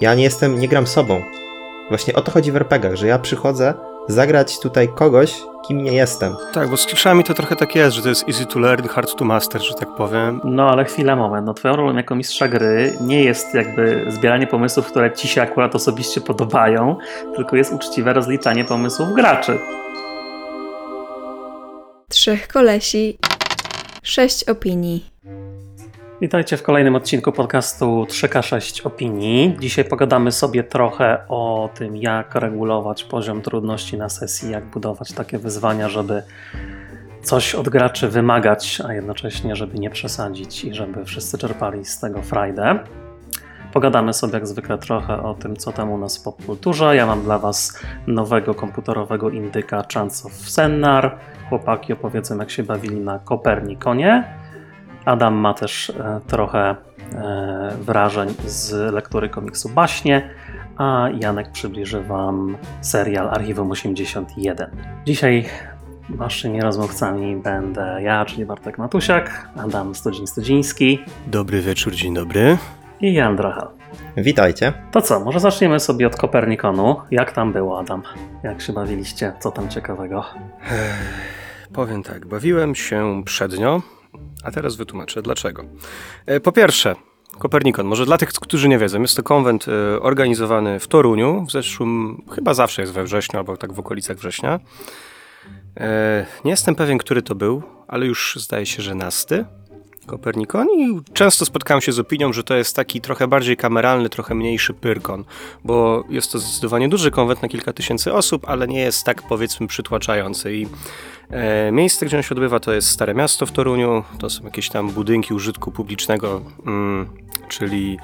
ja nie jestem, nie gram sobą. Właśnie o to chodzi w RPGach, że ja przychodzę zagrać tutaj kogoś, kim nie jestem. Tak, bo z kliszami to trochę tak jest, że to jest easy to learn, hard to master, że tak powiem. No ale chwila, moment. No twoją rolą jako mistrza gry nie jest jakby zbieranie pomysłów, które ci się akurat osobiście podobają, tylko jest uczciwe rozliczanie pomysłów graczy. Trzech kolesi, sześć opinii. Witajcie w kolejnym odcinku podcastu 3K6 Opinii. Dzisiaj pogadamy sobie trochę o tym, jak regulować poziom trudności na sesji, jak budować takie wyzwania, żeby coś od graczy wymagać, a jednocześnie, żeby nie przesadzić i żeby wszyscy czerpali z tego frajdę. Pogadamy sobie jak zwykle trochę o tym, co tam u nas w popkulturze. Ja mam dla Was nowego komputerowego indyka Chance of Sennar. Chłopaki opowiedzą, jak się bawili na Kopernikonie. Adam ma też e, trochę e, wrażeń z lektury komiksu Baśnie, a Janek przybliży Wam serial Archiwum 81. Dzisiaj Waszymi rozmówcami będę ja, czyli Bartek Matusiak, Adam Stodziń-Stodziński Dobry wieczór, dzień dobry. i Jan Drachal. Witajcie. To co, może zaczniemy sobie od Kopernikonu. Jak tam było, Adam? Jak się bawiliście? Co tam ciekawego? Powiem tak, bawiłem się przednio, a teraz wytłumaczę dlaczego. E, Po pierwsze, Kopernikon, może dla tych, którzy nie wiedzą, jest to konwent e, organizowany w Toruniu, w zeszłym, chyba zawsze jest we wrześniu, albo tak w okolicach września. E, Nie jestem pewien, który to był, ale już zdaje się, że nasty. Kopernikon i często spotkałem się z opinią, że to jest taki trochę bardziej kameralny, trochę mniejszy Pyrkon, bo jest to zdecydowanie duży konwent na kilka tysięcy osób, ale nie jest tak powiedzmy przytłaczający i miejsce, gdzie on się odbywa to jest Stare Miasto w Toruniu, to są jakieś tam budynki użytku publicznego, mm, czyli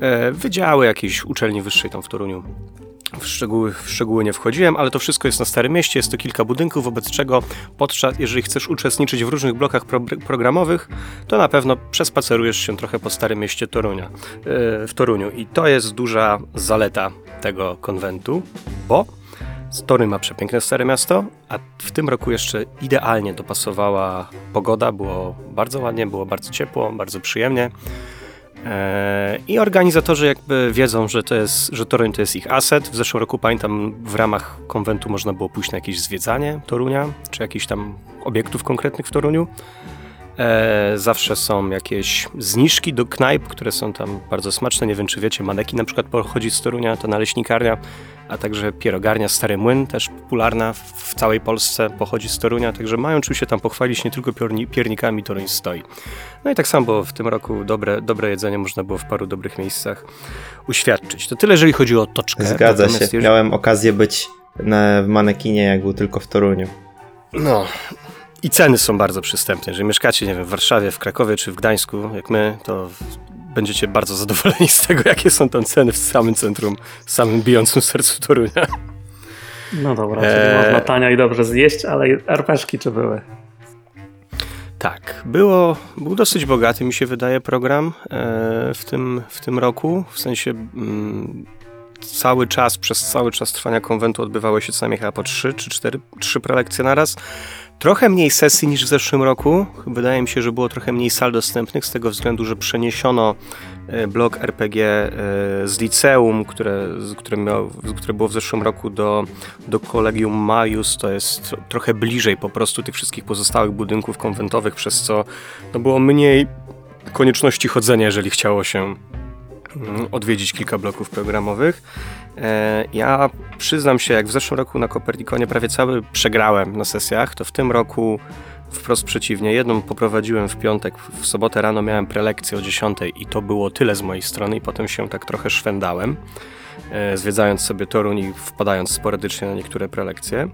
e, wydziały jakiejś uczelni wyższej tam w Toruniu. W szczegóły, w szczegóły nie wchodziłem, ale to wszystko jest na Starym Mieście, jest to kilka budynków, wobec czego podczas, jeżeli chcesz uczestniczyć w różnych blokach pro, programowych, to na pewno przespacerujesz się trochę po Starym Mieście Torunia, yy, w Toruniu. I to jest duża zaleta tego konwentu, bo Toruń ma przepiękne Stare Miasto, a w tym roku jeszcze idealnie dopasowała pogoda, było bardzo ładnie, było bardzo ciepło, bardzo przyjemnie. Eee, I organizatorzy jakby wiedzą, że to jest, że Toruń to jest ich aset. W zeszłym roku pamiętam w ramach konwentu można było pójść na jakieś zwiedzanie Torunia, czy jakichś tam obiektów konkretnych w Toruniu. Eee, zawsze są jakieś zniżki do knajp, które są tam bardzo smaczne. Nie wiem, czy wiecie, Maneki na przykład pochodzi z Torunia, to naleśnikarnia, a także pierogarnia Stary Młyn, też popularna w całej Polsce, pochodzi z Torunia, także mają czym się tam pochwalić, nie tylko piorni- piernikami Toruń stoi. No i tak samo było w tym roku dobre, dobre jedzenie można było w paru dobrych miejscach uświadczyć. To tyle, jeżeli chodzi o toczkę. Zgadza Natomiast się. jeżeli- Miałem okazję być na, w manekinie, jak był tylko w Toruniu. No. I ceny są bardzo przystępne. Jeżeli mieszkacie, nie wiem, w Warszawie, w Krakowie czy w Gdańsku, jak my, to będziecie bardzo zadowoleni z tego, jakie są tam ceny w samym centrum, w samym bijącym sercu Torunia. No dobra, czyli Eee. można tania i dobrze zjeść, ale RPszki czy były? Tak, było, był dosyć bogaty, mi się wydaje, program e, w, tym, w tym roku. W sensie mm, cały czas, przez cały czas trwania konwentu odbywały się co najmniej chyba po trzy czy cztery, trzy prelekcje na raz. Trochę mniej sesji niż w zeszłym roku. Wydaje mi się, że było trochę mniej sal dostępnych z tego względu, że przeniesiono e, blok RPG e, z liceum, które, które, miał, które było w zeszłym roku do, do Kolegium Majus. To jest trochę bliżej po prostu tych wszystkich pozostałych budynków konwentowych, przez co no, było mniej konieczności chodzenia, jeżeli chciało się odwiedzić kilka bloków programowych. E, Ja przyznam się, jak w zeszłym roku na Kopernikonie prawie cały przegrałem na sesjach, to w tym roku wprost przeciwnie. Jedną poprowadziłem w piątek, w sobotę rano miałem prelekcję o 10 i to było tyle z mojej strony i potem się tak trochę szwendałem, e, zwiedzając sobie Toruń i wpadając sporadycznie na niektóre prelekcje.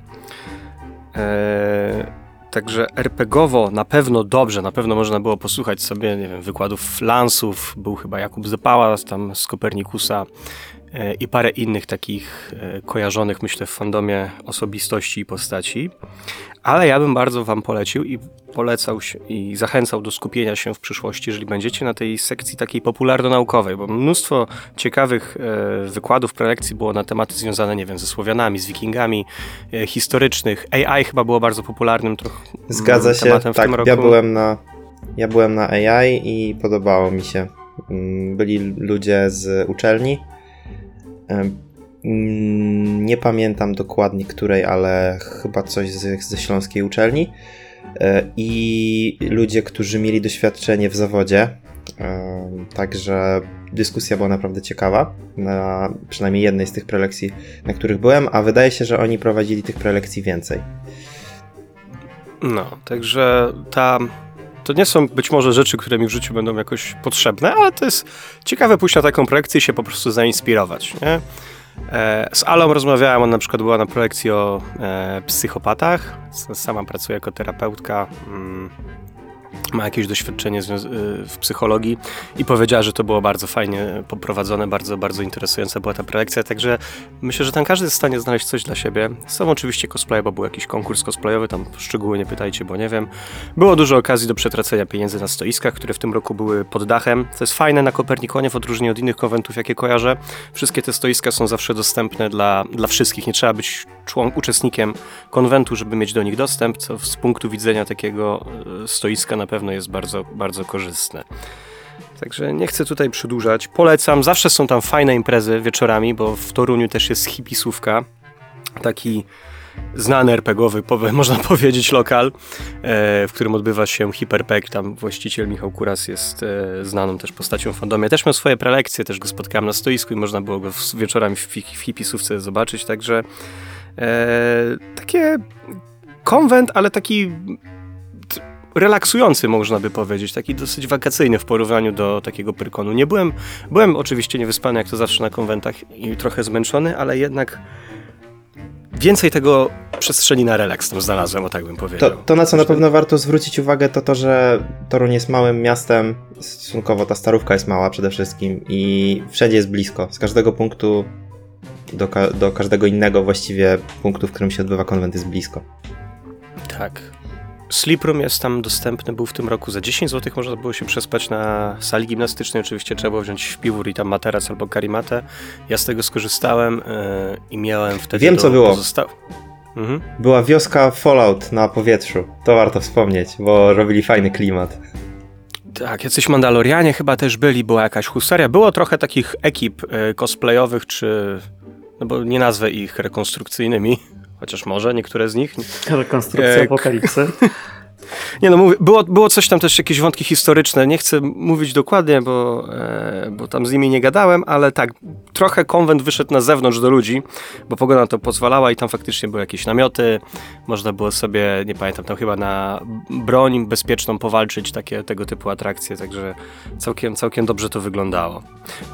Także RPGowo na pewno dobrze, na pewno można było posłuchać sobie, nie wiem, wykładów Lansów, był chyba Jakub Zapała tam z Kopernikusa i parę innych takich e, kojarzonych, myślę, w fandomie osobistości i postaci. Ale ja bym bardzo wam polecił i polecał i zachęcał do skupienia się w przyszłości, jeżeli będziecie na tej sekcji takiej popularno-naukowej, bo mnóstwo ciekawych e, wykładów, prelekcji było na tematy związane, nie wiem, ze Słowianami, z Wikingami, e, historycznych. AI chyba było bardzo popularnym trochę Zgadza się, tematem w tak. tym roku. Ja byłem, na, ja byłem na AI i podobało mi się. Mm, Byli ludzie z uczelni Nie pamiętam dokładnie której, ale chyba coś ze, ze śląskiej uczelni. E, I ludzie, którzy mieli doświadczenie w zawodzie. Także dyskusja była naprawdę ciekawa, na przynajmniej jednej z tych prelekcji, na których byłem, a wydaje się, że oni prowadzili tych prelekcji więcej. No, także ta. To nie są być może rzeczy, które mi w życiu będą jakoś potrzebne, ale to jest ciekawe pójść na taką projekcję i się po prostu zainspirować. Nie? E, z Alą rozmawiałem, ona na przykład była na projekcji o e, psychopatach. Sama pracuje jako terapeutka. Ma jakieś doświadczenie y, w psychologii i powiedziała, że to było bardzo fajnie poprowadzone, bardzo, bardzo interesująca była ta prelekcja, także myślę, że tam każdy jest w stanie znaleźć coś dla siebie. Są oczywiście cosplaye, bo był jakiś konkurs cosplayowy, tam szczegóły nie pytajcie, bo nie wiem. Było dużo okazji do przetracenia pieniędzy na stoiskach, które w tym roku były pod dachem. To jest fajne na Kopernikonie, w odróżnieniu od innych konwentów, jakie kojarzę. Wszystkie te stoiska są zawsze dostępne dla, dla wszystkich. Nie trzeba być człon, uczestnikiem konwentu, żeby mieć do nich dostęp, co z punktu widzenia takiego e, stoiska na pewno jest bardzo, bardzo korzystne. Także nie chcę tutaj przedłużać. Polecam. Zawsze są tam fajne imprezy wieczorami, bo w Toruniu też jest hipisówka. Taki znany RPGowy, można powiedzieć, lokal, e, w którym odbywa się Hiperpeg. Tam właściciel Michał Kuras jest e, znaną też postacią w fandomie. Też miał swoje prelekcje, też go spotkałem na stoisku i można było go wieczorami w, w hipisówce zobaczyć. Także e, takie konwent, ale taki relaksujący, można by powiedzieć, taki dosyć wakacyjny w porównaniu do takiego Pyrkonu. Nie byłem, byłem oczywiście niewyspany, jak to zawsze na konwentach i trochę zmęczony, ale jednak więcej tego przestrzeni na relaks tam znalazłem, o tak bym powiedział. To, to na co na pewno warto zwrócić uwagę, to to, że Toruń jest małym miastem, stosunkowo ta starówka jest mała przede wszystkim i wszędzie jest blisko. Z każdego punktu do, ka- do każdego innego właściwie punktu, w którym się odbywa konwent jest blisko. Tak. Sleep Room jest tam dostępny, był w tym roku za 10 zł, można było się przespać na sali gimnastycznej, oczywiście trzeba było wziąć śpiwór i tam materac albo karimatę. Ja z tego skorzystałem yy, i miałem wtedy Wiem, co było. Pozosta- mhm. Była wioska Fallout na powietrzu, to warto wspomnieć, bo robili fajny klimat. Tak, jacyś Mandalorianie chyba też byli, była jakaś husaria. Było trochę takich ekip e, cosplayowych, czy... No bo nie nazwę ich rekonstrukcyjnymi, chociaż może niektóre z nich. Rekonstrukcja E, apokalipsy. Nie no, mówię, było, było coś tam też, jakieś wątki historyczne. Nie chcę mówić dokładnie, bo, e, bo tam z nimi nie gadałem, ale tak, trochę konwent wyszedł na zewnątrz do ludzi, bo pogoda na to pozwalała i tam faktycznie były jakieś namioty. Można było sobie, nie pamiętam, tam chyba na broń bezpieczną powalczyć, takie tego typu atrakcje, także całkiem, całkiem dobrze to wyglądało.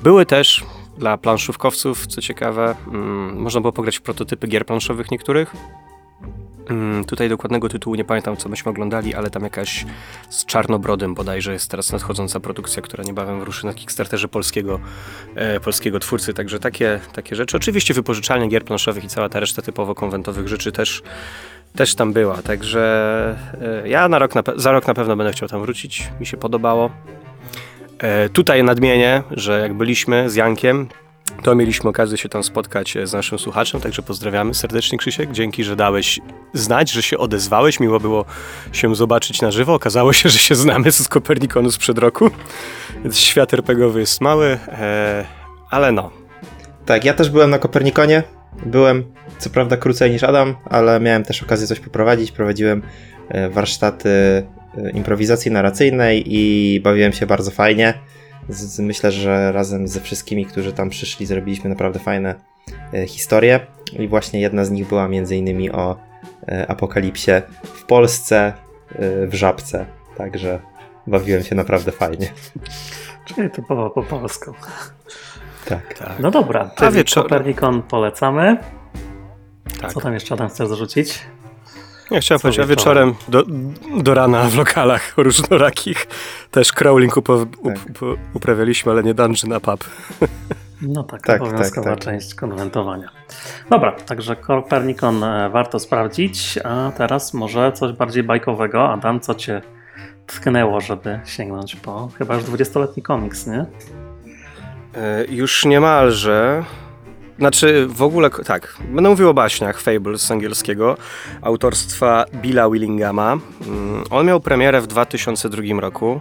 Były też dla planszówkowców, co ciekawe, mm, można było pograć w prototypy gier planszowych niektórych. Mm, Tutaj dokładnego tytułu nie pamiętam, co myśmy oglądali, ale tam jakaś z Czarnobrodem bodajże jest teraz nadchodząca produkcja, która niebawem ruszy na Kickstarterze polskiego, e, polskiego twórcy, także takie, takie rzeczy. Oczywiście wypożyczalnie gier planszowych i cała ta reszta typowo konwentowych rzeczy też, też tam była, także e, ja na rok na, za rok na pewno będę chciał tam wrócić, mi się podobało. E, tutaj nadmienię, że jak byliśmy z Jankiem, to mieliśmy okazję się tam spotkać e, z naszym słuchaczem, także pozdrawiamy serdecznie Krzysiek. Dzięki, że dałeś znać, że się odezwałeś. Miło było się zobaczyć na żywo. Okazało się, że się znamy z Kopernikonu sprzed roku. Więc świat RPGowy jest mały, e, ale no. Tak, ja też byłem na Kopernikonie. Byłem co prawda krócej niż Adam, ale miałem też okazję coś poprowadzić. Prowadziłem warsztaty improwizacji narracyjnej i bawiłem się bardzo fajnie. Z, z, myślę, że razem ze wszystkimi, którzy tam przyszli, zrobiliśmy naprawdę fajne e, historie. I właśnie jedna z nich była między innymi o e, apokalipsie w Polsce, e, w Żabce. Także bawiłem się naprawdę fajnie. Czyli typowo po polsku. Tak. Tak, No dobra, A czyli wieczor- Kopernikon polecamy. tak. Co tam jeszcze Adam chce zarzucić? Ja chciałem powiedzieć, a wieczorem? do, do rana w lokalach różnorakich też crawling upo, up, Tak. up, uprawialiśmy, ale nie dungeon, a pub. No tak, Tak, obowiązkowa tak, tak. część konwentowania. Dobra, także Kopernikon e, warto sprawdzić, a teraz może coś bardziej bajkowego. Adam, co cię tknęło, żeby sięgnąć po chyba już 20-letni komiks, nie? E, Już niemalże. Znaczy, w ogóle, tak, będę mówił o baśniach Fables z angielskiego, autorstwa Billa Willingama. Mm, On miał premierę w 2002 roku,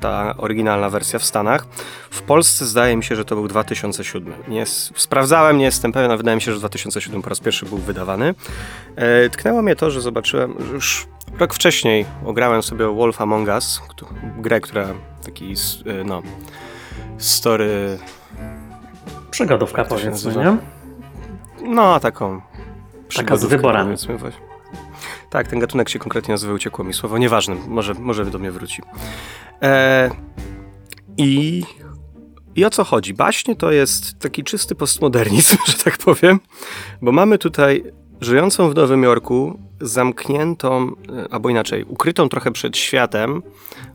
ta oryginalna wersja w Stanach. W Polsce zdaje mi się, że to był 2007. Nie, sprawdzałem, nie jestem pewien, ale wydaje mi się, że w 2007 po raz pierwszy był wydawany. E, tknęło mnie to, że zobaczyłem, że już rok wcześniej ograłem sobie Wolf Among Us, grę, która taki, e, no, story Przygodówka powiedzmy, nie? No, taką. z przygodówkę, wyborami. Tak, ten gatunek się konkretnie nazywa Uciekło mi słowo. Nieważne, może, może do mnie wróci. E, I. I o co chodzi? Baśnie to jest taki czysty postmodernizm, że tak powiem, bo mamy tutaj żyjącą w Nowym Jorku, zamkniętą, e, albo inaczej, ukrytą trochę przed światem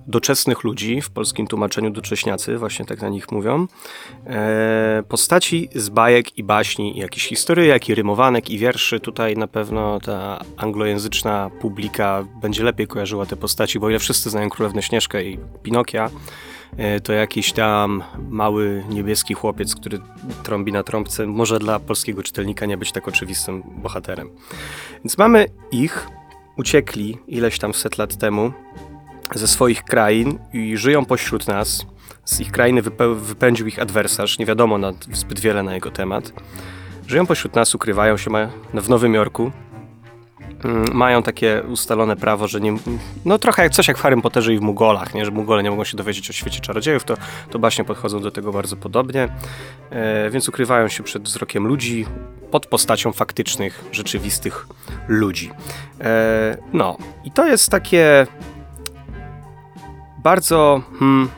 doczesnych ludzi, w polskim tłumaczeniu docześniacy, właśnie tak na nich mówią, e, postaci z bajek i baśni, i jakichś historyjek, i rymowanek, i wierszy. Tutaj na pewno ta anglojęzyczna publika będzie lepiej kojarzyła te postaci, bo ile wszyscy znają Królewnę Śnieżkę i Pinokia, to jakiś tam mały niebieski chłopiec, który trąbi na trąbce, może dla polskiego czytelnika nie być tak oczywistym bohaterem. Więc mamy ich, uciekli ileś tam set lat temu ze swoich krain i żyją pośród nas. Z ich krainy wypędził ich adwersarz, nie wiadomo na, zbyt wiele na jego temat. Żyją pośród nas, ukrywają się w Nowym Jorku. Mm, Mają takie ustalone prawo, że nie. No trochę jak coś jak w Harrym Potterze i w Mugolach, nie? że Mugole nie mogą się dowiedzieć o świecie czarodziejów, to, to właśnie podchodzą do tego bardzo podobnie. E, więc ukrywają się przed wzrokiem ludzi pod postacią faktycznych, rzeczywistych ludzi. E, no, i to jest takie bardzo hmm,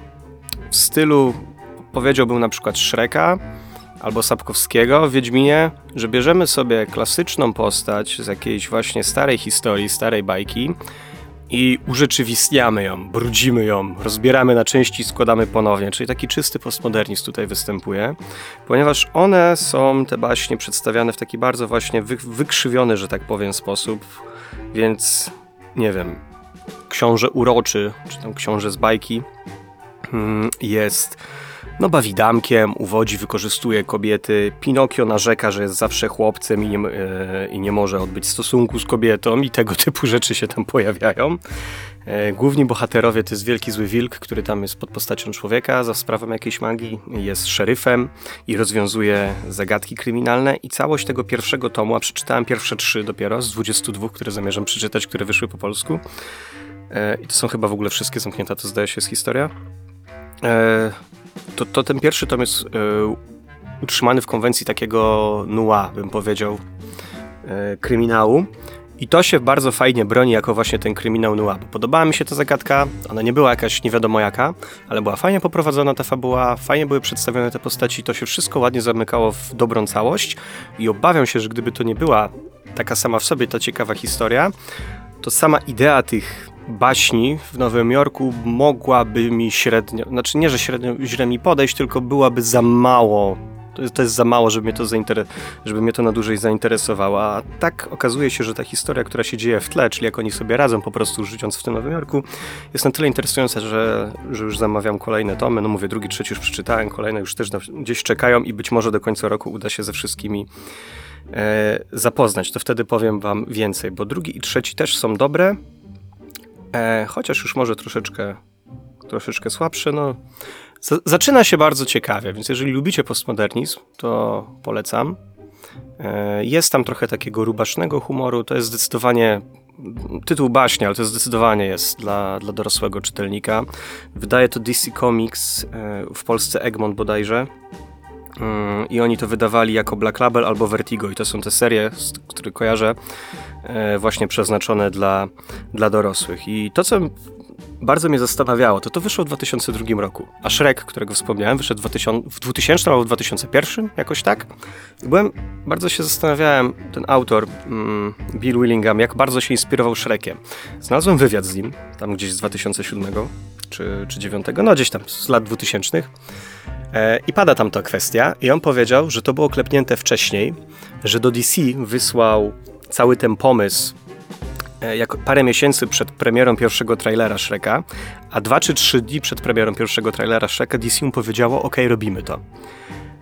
w stylu powiedziałbym na przykład Shreka albo Sapkowskiego w Wiedźminie, że bierzemy sobie klasyczną postać z jakiejś właśnie starej historii, starej bajki i urzeczywistniamy ją, brudzimy ją, rozbieramy na części i składamy ponownie, czyli taki czysty postmodernizm tutaj występuje, ponieważ one są, te baśnie, przedstawiane w taki bardzo właśnie wy, wykrzywiony, że tak powiem, sposób, więc nie wiem, książę uroczy, czy tam książę z bajki mm, jest no bawidamkiem, uwodzi, wykorzystuje kobiety. Pinokio narzeka, że jest zawsze chłopcem i nie, e, i nie może odbyć stosunku z kobietą i tego typu rzeczy się tam pojawiają. E, Główni bohaterowie to jest wielki zły wilk, który tam jest pod postacią człowieka za sprawą jakiejś magii, jest szeryfem i rozwiązuje zagadki kryminalne i całość tego pierwszego tomu, a przeczytałem pierwsze trzy dopiero z 22, które zamierzam przeczytać, które wyszły po polsku. E, I to są chyba w ogóle wszystkie zamknięte, to zdaje się jest historia. To, to ten pierwszy tom jest e, utrzymany w konwencji takiego nua, bym powiedział, e, kryminału. I to się bardzo fajnie broni jako właśnie ten kryminał noir. Podobała mi się ta zagadka, ona nie była jakaś nie wiadomo jaka, ale była fajnie poprowadzona ta fabuła, fajnie były przedstawione te postaci, to się wszystko ładnie zamykało w dobrą całość i obawiam się, że gdyby to nie była taka sama w sobie ta ciekawa historia, to sama idea tych baśni w Nowym Jorku mogłaby mi średnio, znaczy nie, że średnio źle mi podejść, tylko byłaby za mało to jest, to jest za mało, żeby mnie, to żeby mnie to na dłużej zainteresowało. A tak okazuje się, że ta historia, która się dzieje w tle, czyli jak oni sobie radzą po prostu żyjąc w tym Nowym Jorku, jest na tyle interesująca, że, że już zamawiam kolejne tomy. No mówię, drugi, trzeci już przeczytałem, kolejne już też gdzieś czekają i być może do końca roku uda się ze wszystkimi e, zapoznać. To wtedy powiem wam więcej, bo drugi i trzeci też są dobre, e, chociaż już może troszeczkę, troszeczkę słabsze, no Zaczyna się bardzo ciekawie, więc jeżeli lubicie postmodernizm, to polecam. E, Jest tam trochę takiego rubasznego humoru, to jest zdecydowanie tytuł baśnia, ale to zdecydowanie jest dla, dla dorosłego czytelnika. Wydaje to DC Comics, e, w Polsce Egmont bodajże. Mm, I oni to wydawali jako Black Label albo Vertigo. I to są te serie, które kojarzę, e, właśnie przeznaczone dla, dla dorosłych. I to, co bardzo mnie zastanawiało, to to wyszło w 2002 roku, a Shrek, którego wspomniałem, wyszedł w 2000, w 2000 albo w 2001, jakoś tak. Byłem, bardzo się zastanawiałem, ten autor, mm, Bill Willingham, jak bardzo się inspirował Shrekiem. Znalazłem wywiad z nim, tam gdzieś z 2007 czy, czy 2009, no gdzieś tam z lat 2000. E, I pada tam ta kwestia, i on powiedział, że to było klepnięte wcześniej, że do DC wysłał cały ten pomysł e, jak parę miesięcy przed premierą pierwszego trailera Shreka, a dwa czy trzy dni przed premierą pierwszego trailera Shreka DC mu powiedziało, ok, robimy to.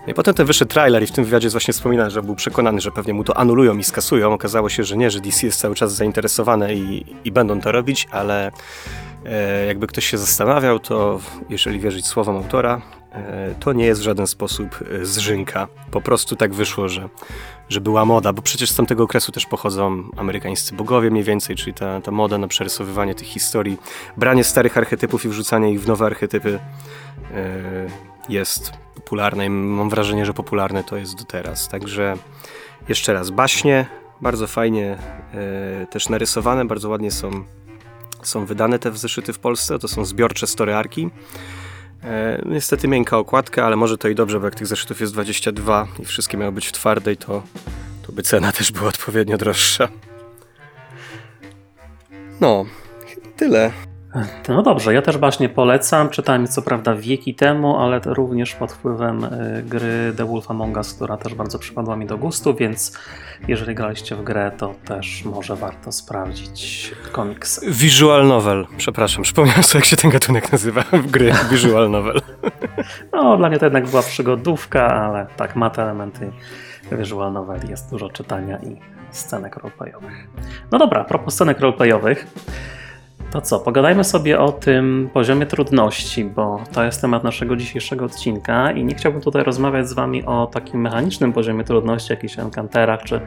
No I potem ten wyszedł trailer i w tym wywiadzie właśnie wspominane, że był przekonany, że pewnie mu to anulują i skasują. Okazało się, że nie, że DC jest cały czas zainteresowane i, i będą to robić, ale jakby ktoś się zastanawiał, to jeżeli wierzyć słowom autora, e, to nie jest w żaden sposób e, zżynka. Po prostu tak wyszło, że, że była moda, bo przecież z tamtego okresu też pochodzą amerykańscy bogowie mniej więcej, czyli ta, ta moda na przerysowywanie tych historii, branie starych archetypów i wrzucanie ich w nowe archetypy jest popularne i mam wrażenie, że popularne to jest do teraz. Także jeszcze raz, baśnie bardzo fajnie też narysowane, bardzo ładnie są są wydane te zeszyty w Polsce, to są zbiorcze storyarki. E, niestety miękka okładka, ale może to i dobrze, bo jak tych zeszytów jest 22 i wszystkie miały być w twardej, to, to by cena też była odpowiednio droższa. No, tyle. No dobrze, ja też właśnie polecam. Czytałem co prawda wieki temu, ale również pod wpływem y, gry The Wolf Among Us, która też bardzo przypadła mi do gustu, więc jeżeli graliście w grę, to też może warto sprawdzić komiks. Visual novel, przepraszam, przypomniałem sobie jak się ten gatunek nazywa w gry Visual novel. No, dla mnie to jednak była przygodówka, ale tak, ma te elementy visual novel, jest dużo czytania i scenek roleplayowych. No dobra, a propos scenek roleplayowych, to co, pogadajmy sobie o tym poziomie trudności, bo to jest temat naszego dzisiejszego odcinka i nie chciałbym tutaj rozmawiać z Wami o takim mechanicznym poziomie trudności, jakichś enkanterach czy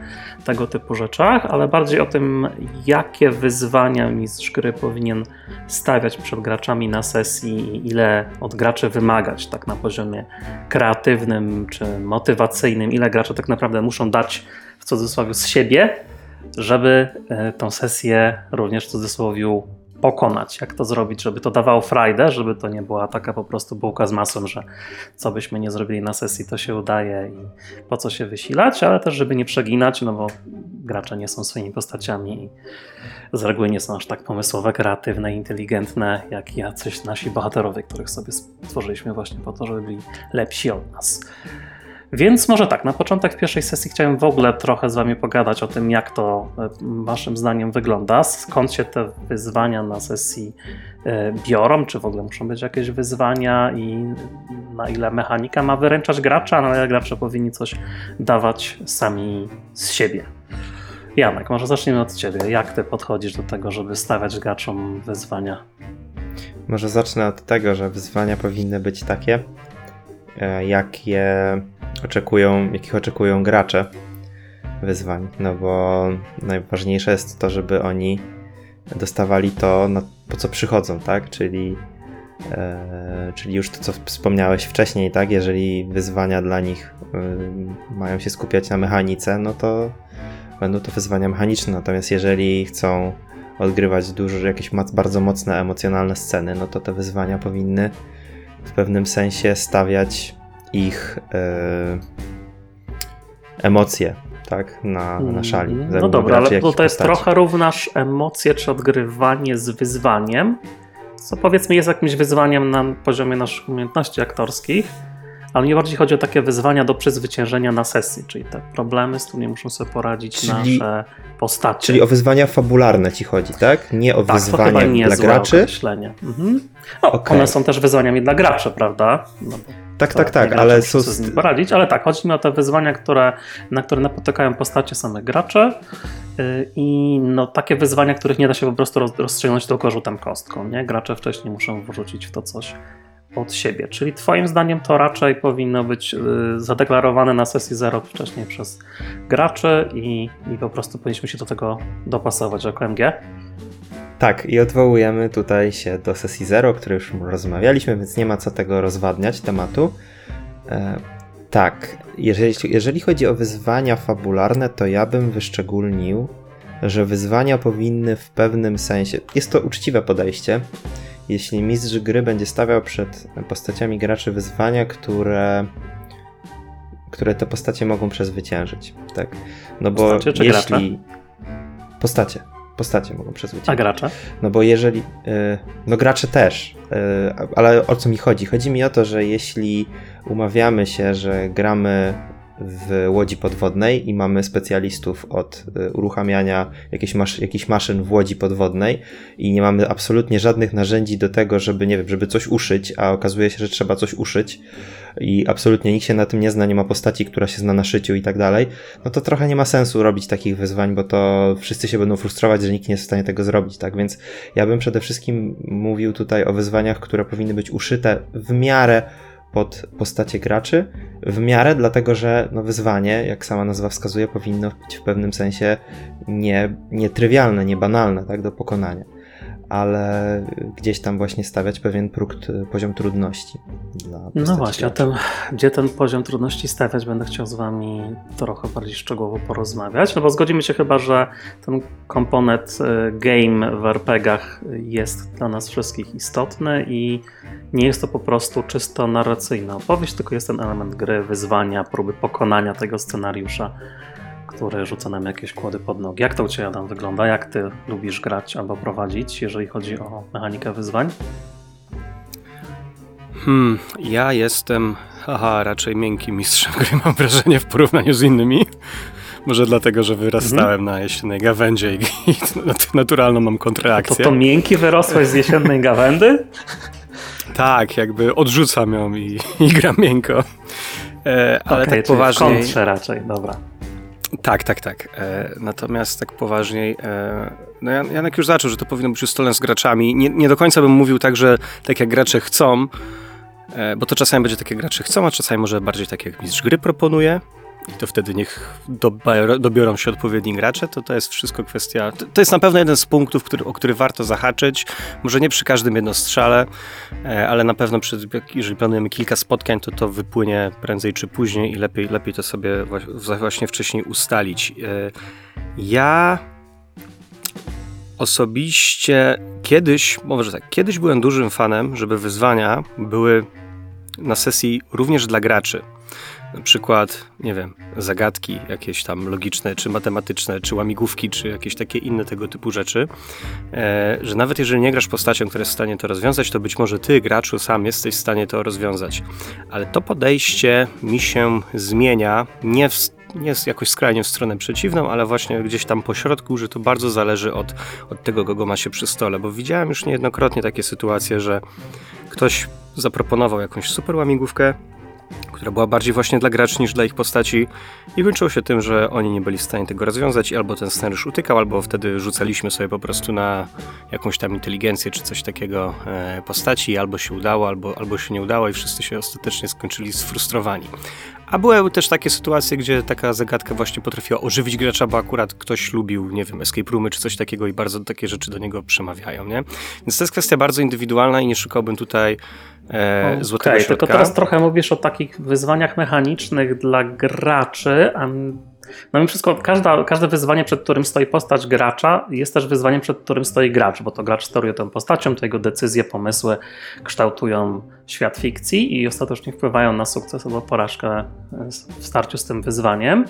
tego typu rzeczach, ale bardziej o tym, jakie wyzwania mistrz gry powinien stawiać przed graczami na sesji i ile od graczy wymagać tak na poziomie kreatywnym czy motywacyjnym, ile gracze tak naprawdę muszą dać w cudzysłowie z siebie, żeby e, tą sesję również w cudzysłowie pokonać, jak to zrobić, żeby to dawało frajdę, żeby to nie była taka po prostu bułka z masą, że co byśmy nie zrobili na sesji, to się udaje i po co się wysilać, ale też żeby nie przeginać, no bo gracze nie są swoimi postaciami i z reguły nie są aż tak pomysłowe, kreatywne, inteligentne, jak jacyś nasi bohaterowie, których sobie stworzyliśmy właśnie po to, żeby byli lepsi od nas. Więc może tak, na początek pierwszej sesji chciałem w ogóle trochę z Wami pogadać o tym, jak to e, Waszym zdaniem wygląda, skąd się te wyzwania na sesji e, biorą, czy w ogóle muszą być jakieś wyzwania i na ile mechanika ma wyręczać gracza, na ile gracze powinni coś dawać sami z siebie. Janek, może zacznijmy od Ciebie. Jak Ty podchodzisz do tego, żeby stawiać graczom wyzwania? Może zacznę od tego, że wyzwania powinny być takie, e, jakie oczekują, jakich oczekują gracze wyzwań, no bo najważniejsze jest to, żeby oni dostawali to, po co przychodzą, tak? Czyli, e, czyli już to, co wspomniałeś wcześniej, tak? Jeżeli wyzwania dla nich y, mają się skupiać na mechanice, no to będą to wyzwania mechaniczne. Natomiast jeżeli chcą odgrywać dużo, jakieś bardzo mocne emocjonalne sceny, no to te wyzwania powinny w pewnym sensie stawiać ich e, emocje tak, na, na szali. Mm, no dobra, ale to jest trochę równasz emocje czy odgrywanie z wyzwaniem, co powiedzmy jest jakimś wyzwaniem na poziomie naszych umiejętności aktorskich, ale mnie bardziej chodzi o takie wyzwania do przezwyciężenia na sesji, czyli te problemy, z którymi muszą sobie poradzić czyli, nasze postacie. Czyli o wyzwania fabularne ci chodzi, tak? Nie o tak, wyzwania nie dla graczy? Mhm. No, okay. One są też wyzwaniami dla graczy, prawda? No, tak, tak, tak, ale są... z nim poradzić, ale tak, chodzi mi o te wyzwania, które, na które napotykają postacie same gracze yy, i no, takie wyzwania, których nie da się po prostu rozstrzygnąć tylko rzutem kostką, nie? Gracze wcześniej muszą wrzucić w to coś od siebie. Czyli Twoim zdaniem to raczej powinno być y, zadeklarowane na sesji zero wcześniej przez graczy i, i po prostu powinniśmy się do tego dopasować jako MG. Tak, i odwołujemy tutaj się do sesji zero, o której już rozmawialiśmy, więc nie ma co tego rozwadniać tematu. E, tak, jeżeli, jeżeli chodzi o wyzwania fabularne, to ja bym wyszczególnił, że wyzwania powinny w pewnym sensie. Jest to uczciwe podejście jeśli mistrz gry będzie stawiał przed postaciami graczy wyzwania, które które te postacie mogą przezwyciężyć, tak? No bo postacie czy jeśli gracze? postacie, postacie mogą przezwyciężyć. A gracze? No bo jeżeli y, no gracze też, y, ale o co mi chodzi? Chodzi mi o to, że jeśli umawiamy się, że gramy w łodzi podwodnej i mamy specjalistów od y, uruchamiania jakichś, masz, jakichś maszyn w łodzi podwodnej i nie mamy absolutnie żadnych narzędzi do tego, żeby, nie wiem, żeby coś uszyć, a okazuje się, że trzeba coś uszyć i absolutnie nikt się na tym nie zna, nie ma postaci, która się zna na szyciu i tak dalej, no to trochę nie ma sensu robić takich wyzwań, bo to wszyscy się będą frustrować, że nikt nie jest w stanie tego zrobić, tak? Więc ja bym przede wszystkim mówił tutaj o wyzwaniach, które powinny być uszyte w miarę pod postacie graczy, w miarę dlatego, że no wyzwanie, jak sama nazwa wskazuje, powinno być w pewnym sensie nie, nietrywialne, niebanalne, tak, do pokonania ale gdzieś tam właśnie stawiać pewien próg, poziom trudności. no właśnie, o tym, gdzie ten poziom trudności stawiać, będę chciał z Wami trochę bardziej szczegółowo porozmawiać, no bo zgodzimy się chyba, że ten komponent y, game w RPGach jest dla nas wszystkich istotny i nie jest to po prostu czysto narracyjna opowieść, tylko jest ten element gry, wyzwania, próby pokonania tego scenariusza który rzuca nam jakieś kłody pod nogi. Jak to u Ciebie, Adam, wygląda? Jak Ty lubisz grać albo prowadzić, jeżeli chodzi o mechanikę wyzwań? Hmm, ja jestem, haha, raczej miękkim mistrzem gry, mam wrażenie, w porównaniu z innymi. Może dlatego, że wyrastałem mhm. na jesiennej gawędzie i, i naturalną mam kontrreakcję. To, to miękki wyrosłeś z jesiennej gawędy? tak, jakby odrzucam ją i, i gram miękko. E, ale okay, tak poważnie. W raczej, dobra. Tak, tak, tak. E, natomiast tak poważniej, e, no Jan, Janek już zaczął, że to powinno być ustalone z graczami. Nie, nie do końca bym mówił tak, że tak jak gracze chcą, e, bo to czasami będzie tak jak gracze chcą, a czasami może bardziej tak jak mistrz gry proponuje i to wtedy niech dobiorą się odpowiedni gracze, to to jest wszystko kwestia, to, jest na pewno jeden z punktów, który, o który warto zahaczyć, może nie przy każdym jednostrzale, e, ale na pewno przy, jeżeli planujemy kilka spotkań, to to wypłynie prędzej czy później i lepiej, lepiej to sobie właśnie wcześniej ustalić. E, ja osobiście kiedyś, może tak, kiedyś byłem dużym fanem, żeby wyzwania były na sesji również dla graczy na przykład, nie wiem, zagadki jakieś tam logiczne, czy matematyczne, czy łamigłówki, czy jakieś takie inne tego typu rzeczy, e, że nawet jeżeli nie grasz postacią, która jest w stanie to rozwiązać, to być może ty, graczu, sam jesteś w stanie to rozwiązać. Ale to podejście mi się zmienia, nie w nie jest jakoś skrajnie w stronę przeciwną, ale właśnie gdzieś tam po środku, że to bardzo zależy od, od tego, kogo ma się przy stole, bo widziałem już niejednokrotnie takie sytuacje, że ktoś zaproponował jakąś super łamigłówkę, która była bardziej właśnie dla graczy niż dla ich postaci i kończyło się tym, że oni nie byli w stanie tego rozwiązać albo ten scenariusz utykał, albo wtedy rzucaliśmy sobie po prostu na jakąś tam inteligencję czy coś takiego e, postaci, albo się udało, albo, albo się nie udało i wszyscy się ostatecznie skończyli sfrustrowani. A były też takie sytuacje, gdzie taka zagadka właśnie potrafiła ożywić gracza, bo akurat ktoś lubił, nie wiem, escape roomy czy coś takiego i bardzo takie rzeczy do niego przemawiają, nie? Więc to jest kwestia bardzo indywidualna i nie szukałbym tutaj e, okay, złotego środka. Tylko teraz trochę mówisz o takich wyzwaniach mechanicznych dla graczy, a no i wszystko, każda, każde wyzwanie, przed którym stoi postać gracza, jest też wyzwaniem, przed którym stoi gracz, bo to gracz steruje tą postacią, to jego decyzje, pomysły kształtują świat fikcji i ostatecznie wpływają na sukces albo porażkę w starciu z tym wyzwaniem.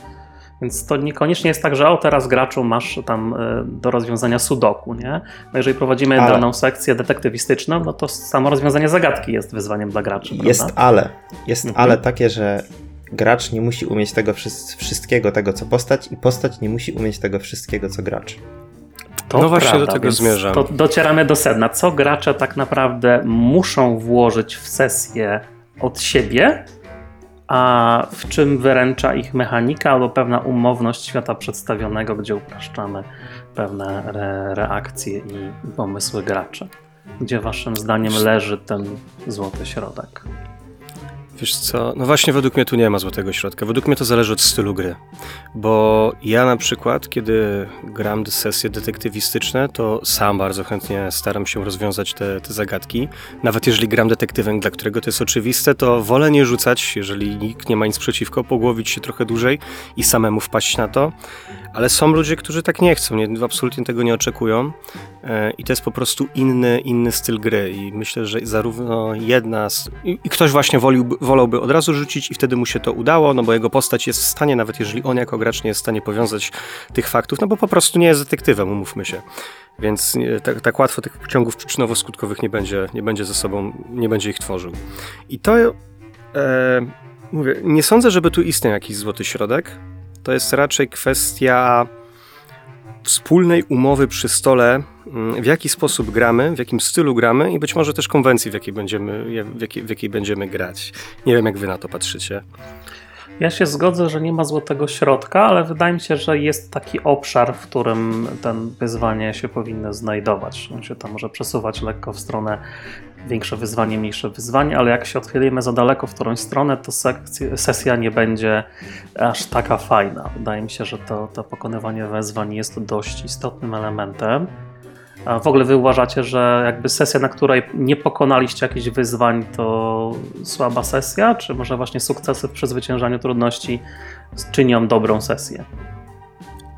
Więc to niekoniecznie jest tak, że o teraz graczu masz tam e, do rozwiązania sudoku, nie? No jeżeli prowadzimy ale. daną sekcję detektywistyczną, no to samo rozwiązanie zagadki jest wyzwaniem dla graczy. Jest prawda? ale. Jest mhm. ale takie, że gracz nie musi umieć tego wszystkiego, tego co postać, i postać nie musi umieć tego wszystkiego, co gracz. To no właśnie prawda, do tego zmierzam. To docieramy do sedna. Co gracze tak naprawdę muszą włożyć w sesję od siebie, a w czym wyręcza ich mechanika albo pewna umowność świata przedstawionego, gdzie upraszczamy pewne re reakcje i pomysły graczy. Gdzie waszym zdaniem leży ten złoty środek? Wiesz co, no właśnie według mnie tu nie ma złotego środka. Według mnie to zależy od stylu gry. Bo ja na przykład, kiedy gram sesje detektywistyczne, to sam bardzo chętnie staram się rozwiązać te, te zagadki. Nawet jeżeli gram detektywem, dla którego to jest oczywiste, to wolę nie rzucać, jeżeli nikt nie ma nic przeciwko, pogłowić się trochę dłużej i samemu wpaść na to. Ale są ludzie, którzy tak nie chcą, nie, absolutnie tego nie oczekują e, i to jest po prostu inny, inny styl gry i myślę, że zarówno jedna z... i, i ktoś właśnie woliłby, wolałby od razu rzucić i wtedy mu się to udało, no bo jego postać jest w stanie, nawet jeżeli on jako gracz nie jest w stanie powiązać tych faktów, no bo po prostu nie jest detektywem, umówmy się. Więc tak, tak łatwo tych ciągów przyczynowo-skutkowych nie będzie, nie będzie ze sobą, nie będzie ich tworzył. I to... E, mówię, nie sądzę, żeby tu istniał jakiś złoty środek. To jest raczej kwestia wspólnej umowy przy stole, mm, w jaki sposób gramy, w jakim stylu gramy i być może też konwencji, w jakiej będziemy, w jakiej, w jakiej będziemy grać. Nie wiem, jak wy na to patrzycie. Ja się zgodzę, że nie ma złotego środka, ale wydaje mi się, że jest taki obszar, w którym ten wyzwanie się powinny znajdować. On się tam może przesuwać lekko w stronę większe wyzwanie, mniejsze wyzwanie, ale jak się odchylimy za daleko w którąś stronę, to sesja nie będzie aż taka fajna. Wydaje mi się, że to, to pokonywanie wyzwań jest dość istotnym elementem. A w ogóle wy uważacie, że jakby sesja, na której nie pokonaliście jakichś wyzwań, to słaba sesja, czy może właśnie sukcesy w przezwyciężaniu trudności czynią dobrą sesję?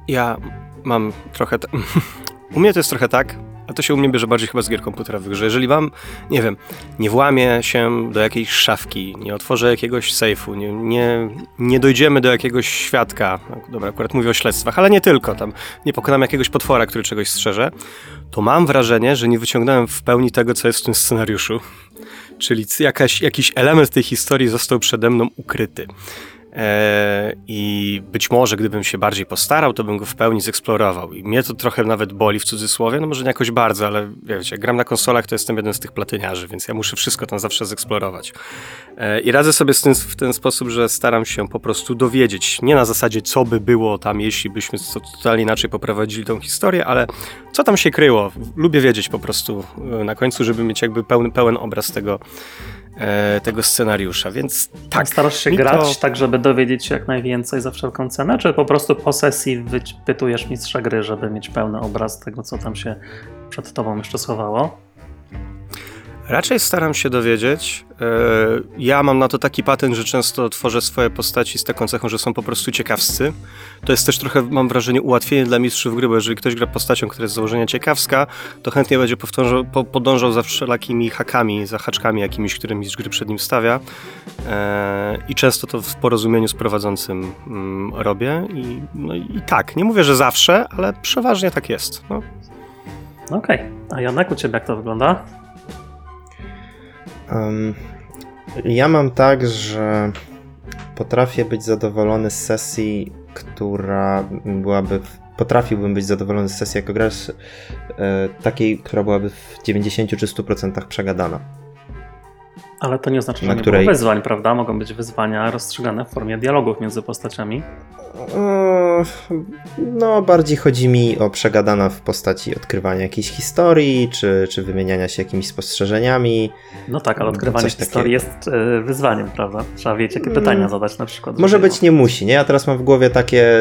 Ja mam trochę. U mnie to jest trochę tak, a to się u mnie bierze bardziej chyba z gier komputerowych, że jeżeli wam, nie wiem, nie włamię się do jakiejś szafki, nie otworzę jakiegoś sejfu, nie, nie, nie dojdziemy do jakiegoś świadka, no, dobra, akurat mówię o śledztwach, ale nie tylko, tam nie pokonam jakiegoś potwora, który czegoś strzeże, to mam wrażenie, że nie wyciągnąłem w pełni tego, co jest w tym scenariuszu. Czyli jakaś, jakiś element tej historii został przede mną ukryty. E, I być może, gdybym się bardziej postarał, to bym go w pełni zeksplorował. I mnie to trochę nawet boli w cudzysłowie, no może nie jakoś bardzo, ale wiecie, gram na konsolach, to jestem jeden z tych platyniarzy, więc ja muszę wszystko tam zawsze zeksplorować. E, I radzę sobie z tym w ten sposób, że staram się po prostu dowiedzieć, nie na zasadzie, co by było tam, jeśli byśmy totalnie inaczej poprowadzili tą historię, ale co tam się kryło. Lubię wiedzieć po prostu e, na końcu, żeby mieć jakby pełny, pełen obraz tego, tego scenariusza, więc tak. Starasz się grać to... tak, żeby dowiedzieć się jak najwięcej za wszelką cenę, czy po prostu po sesji wypytujesz mistrza gry, żeby mieć pełny obraz tego, co tam się przed tobą jeszcze schowało? Raczej staram się dowiedzieć. E, ja mam na to taki patent, że często tworzę swoje postaci z taką cechą, że są po prostu ciekawscy. To jest też trochę, mam wrażenie, ułatwienie dla mistrzów gry, bo jeżeli ktoś gra postacią, która jest z założenia ciekawska, to chętnie będzie podążał za wszelakimi hakami, za haczkami jakimiś, które mistrz gry przed nim stawia. E, I często to w porozumieniu z prowadzącym mm, robię. I, no i tak, nie mówię, że zawsze, ale przeważnie tak jest. No. Okej. Okay. A Janek, u Ciebie jak to wygląda? Um, ja mam tak, że potrafię być zadowolony z sesji, która byłaby. Potrafiłbym być zadowolony z sesji jako gracz e, takiej, która byłaby w 90 czy 100% przegadana. Ale to nie oznacza, że nie której... było wyzwań, prawda? Mogą być wyzwania rozstrzygane w formie dialogów między postaciami. No, bardziej chodzi mi o przegadana w postaci odkrywania jakiejś historii, czy, czy wymieniania się jakimiś spostrzeżeniami. No tak, ale odkrywanie historii jest e, wyzwaniem, prawda? Trzeba wiedzieć, jakie pytania mm. zadać na przykład. Może być, nie musi, nie? Ja teraz mam w głowie takie,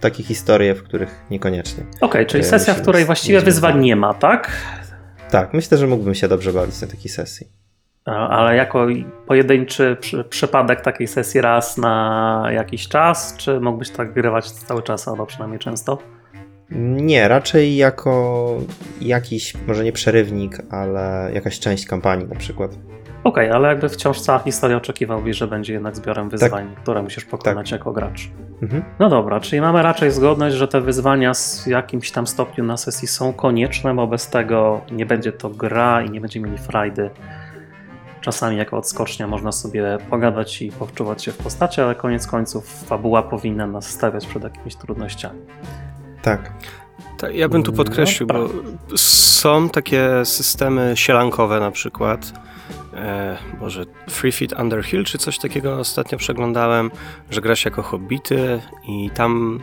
takie historie, w których niekoniecznie. Okej, okay, czyli sesja, w której właściwie wyzwań nie ma, tak? Tak, myślę, że mógłbym się dobrze bawić na takiej sesji. Ale jako pojedynczy przy, przypadek takiej sesji raz na jakiś czas, czy mógłbyś tak grywać cały czas, albo przynajmniej często? Nie, raczej jako jakiś, może nie przerywnik, ale jakaś część kampanii na przykład. Okej, okay, ale jakby wciąż cała historia oczekiwałbyś, że będzie jednak zbiorem tak. wyzwań, tak. które musisz pokonać tak. jako gracz. Mhm. No dobra, czyli mamy raczej zgodność, że te wyzwania w jakimś tam stopniu na sesji są konieczne, bo bez tego nie będzie to gra i nie będziemy mieli frajdy Czasami jako odskocznia można sobie pogadać i powczuwać się w postaci, ale koniec końców fabuła powinna nas stawiać przed jakimiś trudnościami. Tak. tak ja bym tu podkreślił, no, bo są takie systemy sielankowe na przykład, e, może Free Feet Under Hill czy coś takiego ostatnio przeglądałem, że gra się jako hobbity i tam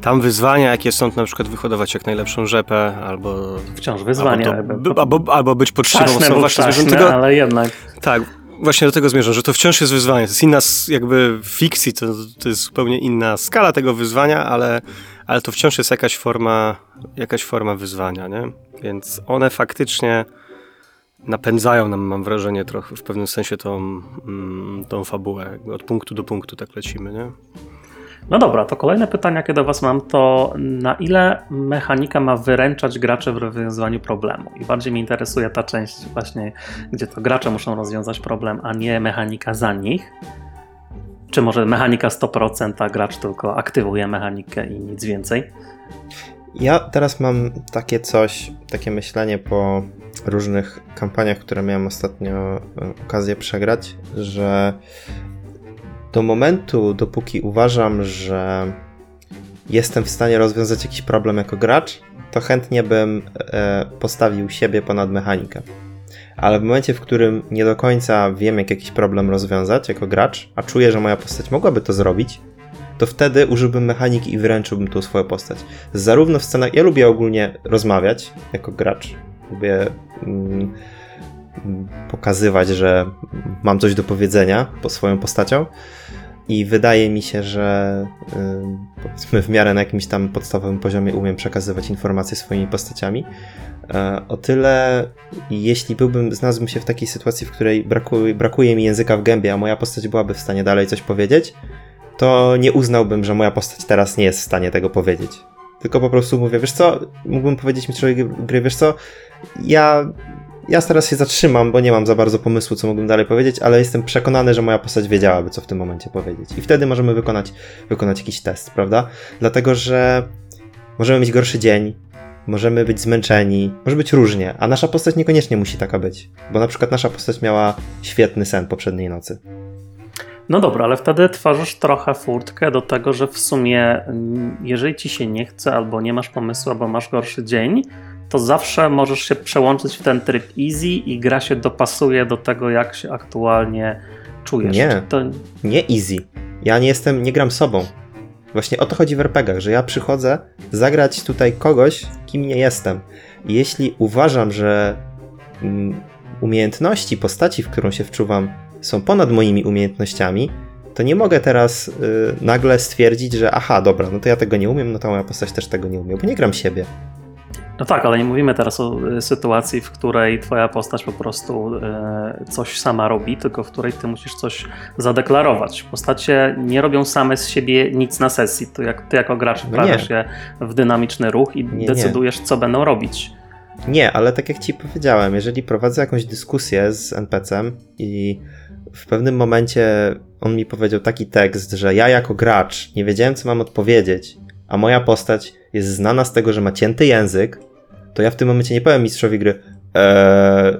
tam wyzwania, jakie są, to na przykład wyhodować jak najlepszą rzepę, albo... Wciąż wyzwania. Albo, albo, albo być potrzebą są właśnie ale jednak. Tak, właśnie do tego zmierzam, że to wciąż jest wyzwanie. To jest inna, jakby fikcji, to, to jest zupełnie inna skala tego wyzwania, ale, ale to wciąż jest jakaś forma, jakaś forma wyzwania, nie? Więc one faktycznie napędzają nam, mam wrażenie, trochę w pewnym sensie tą, mm, tą fabułę. Od punktu do punktu tak lecimy, nie? No dobra, to kolejne pytanie, jakie do Was mam, to na ile mechanika ma wyręczać graczy w rozwiązaniu problemu? I bardziej mnie interesuje ta część właśnie, gdzie to gracze muszą rozwiązać problem, a nie mechanika za nich. Czy może mechanika 100%, a gracz tylko aktywuje mechanikę i nic więcej? Ja teraz mam takie coś, takie myślenie po różnych kampaniach, które miałem ostatnio e, okazję przegrać, że do momentu, dopóki uważam, że jestem w stanie rozwiązać jakiś problem jako gracz, to chętnie bym e, postawił siebie ponad mechanikę. Ale w momencie, w którym nie do końca wiem, jak jakiś problem rozwiązać jako gracz, a czuję, że moja postać mogłaby to zrobić, to wtedy użyłbym mechaniki i wyręczyłbym tą swoją postać. Zarówno w scenach. Ja lubię ogólnie rozmawiać jako gracz. Lubię mm, pokazywać, że mam coś do powiedzenia po swoją postacią. I wydaje mi się, że y, powiedzmy w miarę na jakimś tam podstawowym poziomie umiem przekazywać informacje swoimi postaciami. E, o tyle, jeśli byłbym, znalazłbym się w takiej sytuacji, w której brakuje, brakuje mi języka w gębie, a moja postać byłaby w stanie dalej coś powiedzieć, to nie uznałbym, że moja postać teraz nie jest w stanie tego powiedzieć. Tylko po prostu mówię, wiesz co, mógłbym powiedzieć mistrzowi gry, wiesz co, ja, ja teraz się zatrzymam, bo nie mam za bardzo pomysłu, co mógłbym dalej powiedzieć, ale jestem przekonany, że moja postać wiedziałaby, co w tym momencie powiedzieć. I wtedy możemy wykonać, wykonać jakiś test, prawda? Dlatego, że możemy mieć gorszy dzień, możemy być zmęczeni, może być różnie, a nasza postać niekoniecznie musi taka być, bo na przykład nasza postać miała świetny sen poprzedniej nocy. No dobra, ale wtedy tworzysz trochę furtkę do tego, że w sumie mm, jeżeli ci się nie chce, albo nie masz pomysłu, albo masz gorszy dzień, to zawsze możesz się przełączyć w ten tryb easy i gra się dopasuje do tego, jak się aktualnie czujesz. Nie, to... nie easy. Ja nie jestem, nie gram sobą. Właśnie o to chodzi w RPGach, że ja przychodzę zagrać tutaj kogoś, kim nie jestem. I jeśli uważam, że mm, umiejętności postaci, w którą się wczuwam, są ponad moimi umiejętnościami, to nie mogę teraz y, nagle stwierdzić, że aha, dobra, no to ja tego nie umiem, no to moja postać też tego nie umie, bo nie gram siebie. No tak, ale nie mówimy teraz o y, sytuacji, w której twoja postać po prostu y, coś sama robi, tylko w której ty musisz coś zadeklarować. Postacie nie robią same z siebie nic na sesji. To jak ty jako gracz no wprawiasz je w dynamiczny ruch i nie, decydujesz, nie. co będą robić. Nie, ale tak jak ci powiedziałem, jeżeli prowadzę jakąś dyskusję z NPC-em i w pewnym momencie on mi powiedział taki tekst, że ja jako gracz nie wiedziałem, co mam odpowiedzieć, a moja postać jest znana z tego, że ma cięty język, to ja w tym momencie nie powiem mistrzowi gry, eee,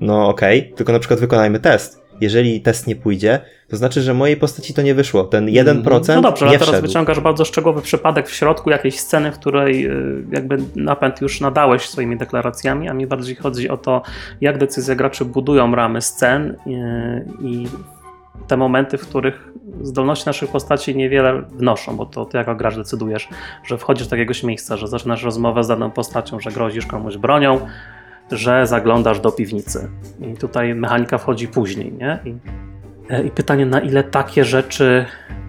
no okej, okay, tylko na przykład wykonajmy test. Jeżeli test nie pójdzie, to znaczy, że mojej postaci to nie wyszło. Ten 1% mm, No dobrze, ale teraz wszedł. wyciągasz bardzo szczegółowy przypadek w środku jakiejś sceny, w której y, jakby napęd już nadałeś swoimi deklaracjami, a mi bardziej chodzi o to, jak decyzje graczy budują ramy scen y, i te momenty, w których zdolności naszych postaci niewiele wnoszą, bo to ty jako gracz decydujesz, że wchodzisz do jakiegoś miejsca, że zaczynasz rozmowę z daną postacią, że grozisz komuś bronią, że zaglądasz do piwnicy. I tutaj mechanika wchodzi później, nie? I, e, i pytanie, na ile takie rzeczy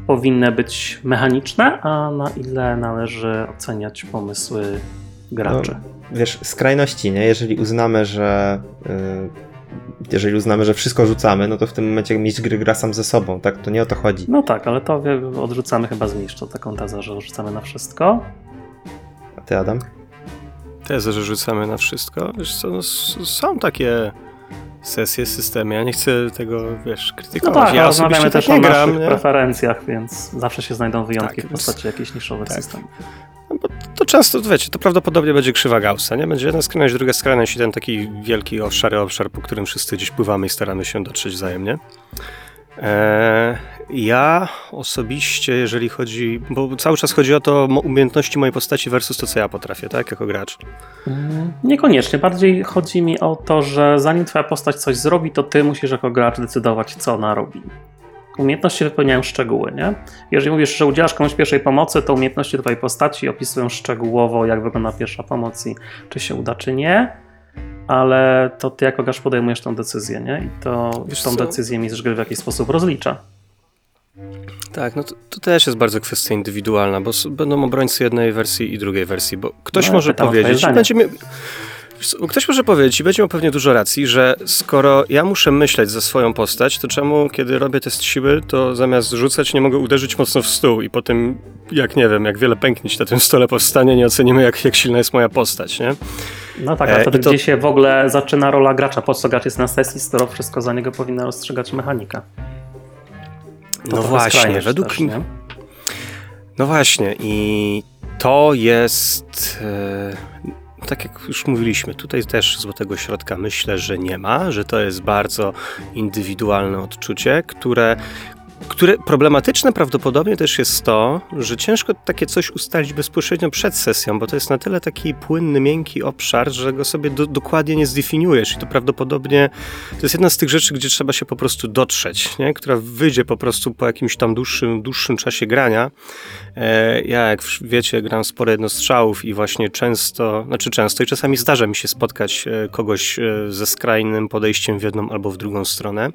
powinny być mechaniczne, a na ile należy oceniać pomysły graczy. No, wiesz, skrajności, nie? Jeżeli uznamy, że yy jeżeli uznamy, że wszystko rzucamy, no to w tym momencie mistrz gry gra sam ze sobą, tak? To nie o to chodzi. No tak, ale to odrzucamy chyba z mistrza taką tezę, że rzucamy na wszystko. A ty, Adam? Tezę, że rzucamy na wszystko? Wiesz co, no, są takie sesje, systemy. Ja nie chcę tego, wiesz, krytykować. No tak, ja rozmawiamy też o gram, naszych nie? preferencjach, więc zawsze się znajdą wyjątki tak, w postaci jakichś niszowych tak. systemów. No bo to często, wiecie, to prawdopodobnie będzie krzywa Gaussa, nie? Będzie jedna skrajność, druga skrajność i ten taki wielki szary obszar, po którym wszyscy gdzieś pływamy i staramy się dotrzeć wzajemnie. Eee, ja osobiście, jeżeli chodzi, bo cały czas chodzi o to umiejętności mojej postaci versus to, co ja potrafię, tak, jako gracz. Mm, niekoniecznie. Bardziej chodzi mi o to, że zanim twoja postać coś zrobi, to ty musisz jako gracz decydować, co ona robi. Umiejętności wypełniają szczegóły, nie? Jeżeli mówisz, że udzielasz komuś pierwszej pomocy, to umiejętności twojej postaci opisują szczegółowo, jak wygląda pierwsza pomoc i czy się uda, czy nie ale to ty jako gracz podejmujesz tą decyzję, nie? I to Wiesz tą co? decyzję mistrz gry w jakiś sposób rozlicza. Tak, no to, to, też jest bardzo kwestia indywidualna, bo będą obrońcy jednej wersji i drugiej wersji, bo ktoś no, może powiedzieć, będzie mi... Ktoś może powiedzieć i będzie miał pewnie dużo racji, że skoro ja muszę myśleć za swoją postać, to czemu, kiedy robię test siły, to zamiast rzucać, nie mogę uderzyć mocno w stół i potem, jak nie wiem, jak wiele pęknić na tym stole powstanie, nie ocenimy, jak, jak silna jest moja postać, nie? No tak, a e, wtedy to... gdzie się w ogóle zaczyna rola gracza? Po co gracz jest na sesji, skoro wszystko za niego powinna rozstrzygać mechanika? To no właśnie, według też, mnie. No właśnie, i to jest. Tak jak już mówiliśmy, tutaj też złotego środka myślę, że nie ma, że to jest bardzo indywidualne odczucie, które które problematyczne prawdopodobnie też jest to, że ciężko takie coś ustalić bezpośrednio przed sesją, bo to jest na tyle taki płynny, miękki obszar, że go sobie do, dokładnie nie zdefiniujesz i to prawdopodobnie to jest jedna z tych rzeczy, gdzie trzeba się po prostu dotrzeć, nie? która wyjdzie po prostu po jakimś tam dłuższym, dłuższym czasie grania. E, ja, jak wiecie, gram sporo jednostrzałów i właśnie często, znaczy często i czasami zdarza mi się spotkać e, kogoś e, ze skrajnym podejściem w jedną albo w drugą stronę.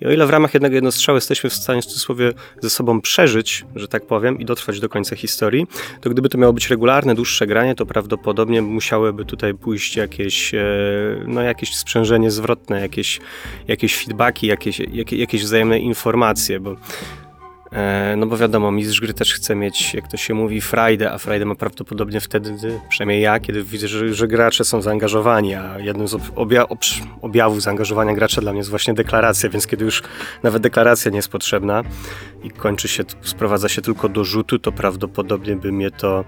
I o ile w ramach jednego jednostrzału jesteśmy w stanie w cudzysłowie ze sobą przeżyć, że tak powiem, i dotrwać do końca historii, to gdyby to miało być regularne, dłuższe granie, to prawdopodobnie musiałyby tutaj pójść jakieś, no jakieś sprzężenie zwrotne, jakieś, jakieś feedbacki, jakieś, jakieś, wzajemne informacje, bo E, no bo wiadomo, mistrz gry też chce mieć, jak to się mówi, frajdę, a frajdę ma prawdopodobnie wtedy, przynajmniej ja, kiedy widzę, że, że gracze są zaangażowani, a jednym z obja objawów zaangażowania gracza dla mnie jest właśnie deklaracja, więc kiedy już nawet deklaracja nie jest potrzebna i kończy się, sprowadza się tylko do rzutu, to prawdopodobnie by mnie to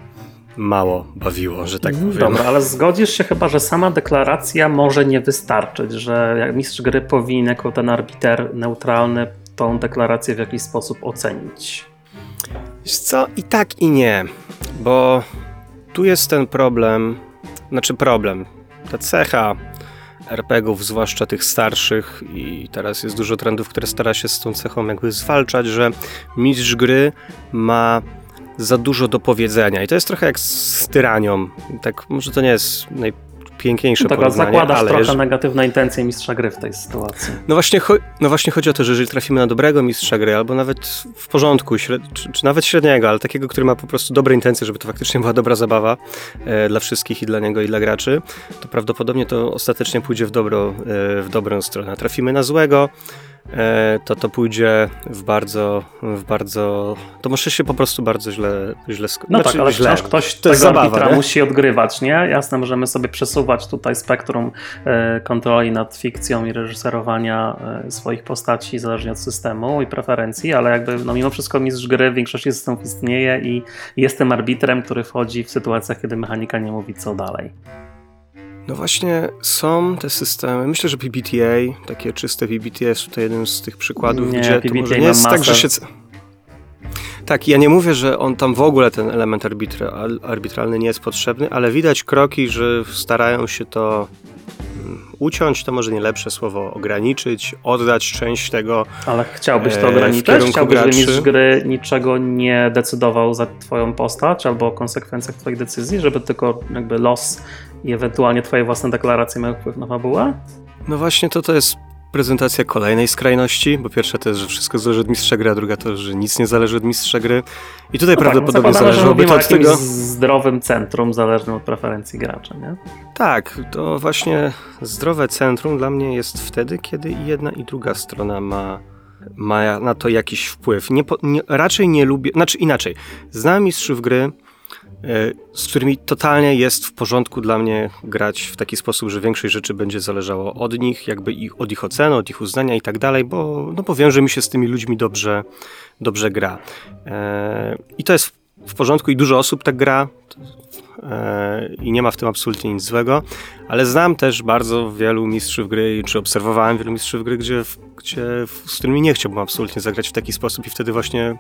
mało bawiło, że tak powiem. Dobra, ale zgodzisz się chyba, że sama deklaracja może nie wystarczyć, że mistrz gry powinien jako ten arbiter neutralny tą deklarację w jakiś sposób ocenić? Wiesz co, i tak i nie, bo tu jest ten problem, znaczy problem, ta cecha RPGów, zwłaszcza tych starszych i teraz jest dużo trendów, które stara się z tą cechą jakby zwalczać, że mistrz gry ma za dużo do powiedzenia i to jest trochę jak z tyranią. Tak, może to nie jest naj, piękniejsze no porównanie. zakładasz ale trochę jeżeli... negatywne intencje mistrza gry w tej sytuacji. No właśnie, no właśnie chodzi o to, że jeżeli trafimy na dobrego mistrza gry, albo nawet w porządku, czy, czy, nawet średniego, ale takiego, który ma po prostu dobre intencje, żeby to faktycznie była dobra zabawa e, dla wszystkich i dla niego i dla graczy, to prawdopodobnie to ostatecznie pójdzie w, dobro, e, w dobrą stronę. Trafimy na złego, to to pójdzie w bardzo, w bardzo, to może się po prostu bardzo źle, źle No znaczy, tak, ale źle. wciąż ktoś to tego zabawa, arbitra musi odgrywać, nie? Jasne, możemy sobie przesuwać tutaj spektrum e, kontroli nad fikcją i reżyserowania e, swoich postaci zależnie od systemu i preferencji, ale jakby no mimo wszystko mistrz gry w większości systemów istnieje i jestem arbitrem, który wchodzi w sytuacjach, kiedy mechanika nie mówi co dalej. No właśnie są te systemy. Myślę, że PBTA, takie czyste PBTA jest tutaj jeden z tych przykładów, nie, gdzie PBTA to może nie jest masę. tak, że się... Tak, ja nie mówię, że on tam w ogóle ten element arbitra, arbitralny nie jest potrzebny, ale widać kroki, że starają się to mm, uciąć, to może nie lepsze słowo, ograniczyć, oddać część tego. Ale chciałbyś to e, ograniczyć? Chciałbyś, żeby mistrz gry niczego nie decydował za twoją postać albo o konsekwencjach twoich decyzji, żeby tylko jakby los i ewentualnie twoje własne deklaracje mają wpływ na fabułę? No właśnie to to jest prezentacja kolejnej skrajności, bo pierwsza to jest, że wszystko zależy od mistrza gry, a druga to, że nic nie zależy od mistrza gry. I tutaj no prawdopodobnie tak, no zależałoby to od tego... zdrowym centrum zależnym od preferencji gracza, nie? Tak, to właśnie zdrowe centrum dla mnie jest wtedy, kiedy i jedna i druga strona ma ma na to jakiś wpływ. Nie, nie, raczej nie lubię, znaczy inaczej, znam mistrzów gry, z którymi totalnie jest w porządku dla mnie grać w taki sposób, że większość rzeczy będzie zależało od nich, jakby ich, od ich oceny, od ich uznania i tak dalej, bo, no bo mi się z tymi ludźmi dobrze, dobrze gra. E, I to jest w porządku i dużo osób tak gra e, i nie ma w tym absolutnie nic złego, ale znam też bardzo wielu mistrzów gry, czy obserwowałem wielu mistrzów gry, gdzie, gdzie, z którymi nie chciałbym absolutnie zagrać w taki sposób i wtedy właśnie,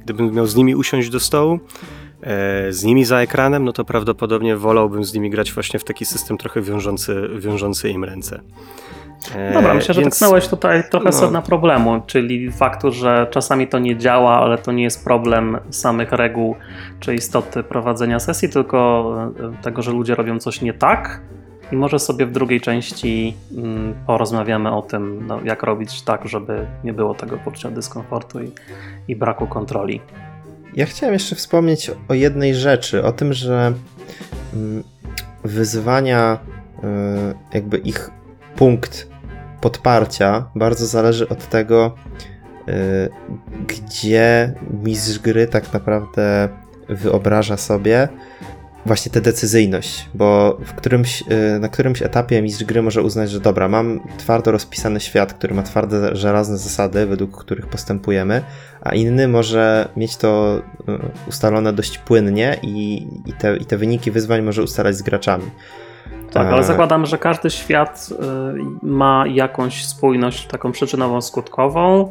gdybym miał z nimi usiąść do stołu, E, z nimi za ekranem, no to prawdopodobnie wolałbym z nimi grać właśnie w taki system trochę wiążący, wiążący im ręce. E, Dobra, myślę, że Więc, tknąłeś tutaj trochę no. sedna problemu, czyli faktu, że czasami to nie działa, ale to nie jest problem samych reguł czy istoty prowadzenia sesji, tylko e, tego, że ludzie robią coś nie tak. I może sobie w drugiej części mm, porozmawiamy o tym, no, jak robić tak, żeby nie było tego poczucia dyskomfortu i, i braku kontroli. Ja chciałem jeszcze wspomnieć o jednej rzeczy, o tym, że mm, wyzwania, y, jakby ich punkt podparcia bardzo zależy od tego, y, gdzie mistrz gry tak naprawdę wyobraża sobie, właśnie tę decyzyjność, bo w którymś, y, na którymś etapie mistrz gry może uznać, że dobra, mam twardo rozpisany świat, który ma twarde, żelazne zasady, według których postępujemy, a inny może mieć to y, ustalone dość płynnie i, i, te, i te wyniki wyzwań może ustalać z graczami. Tak, ale zakładam, że każdy świat y, ma jakąś spójność taką przyczynową, skutkową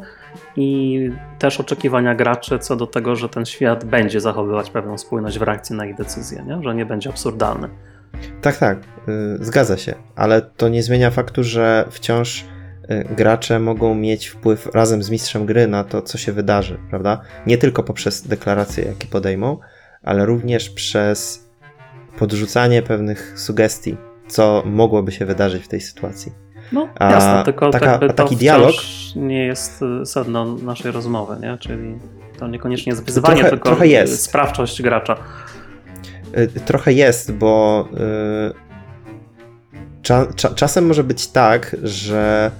i też oczekiwania graczy co do tego, że ten świat będzie zachowywać pewną spójność w reakcji na ich decyzje, nie? że nie będzie absurdalny. Tak, tak, y, zgadza się, ale to nie zmienia faktu, że wciąż y, gracze mogą mieć wpływ razem z mistrzem gry na to, co się wydarzy, prawda? Nie tylko poprzez deklaracje, jakie podejmą, ale również przez podrzucanie pewnych sugestii, co mogłoby się wydarzyć w tej sytuacji. No A jasne, tylko taka- taki dialog- nie jest y, sedno naszej rozmowy, nie? czyli to niekoniecznie jest wyzwanie, Trochę- tylko trochę jest. sprawczość gracza. Y, Trochę jest, bo y, cza, cza, czasem może być tak, że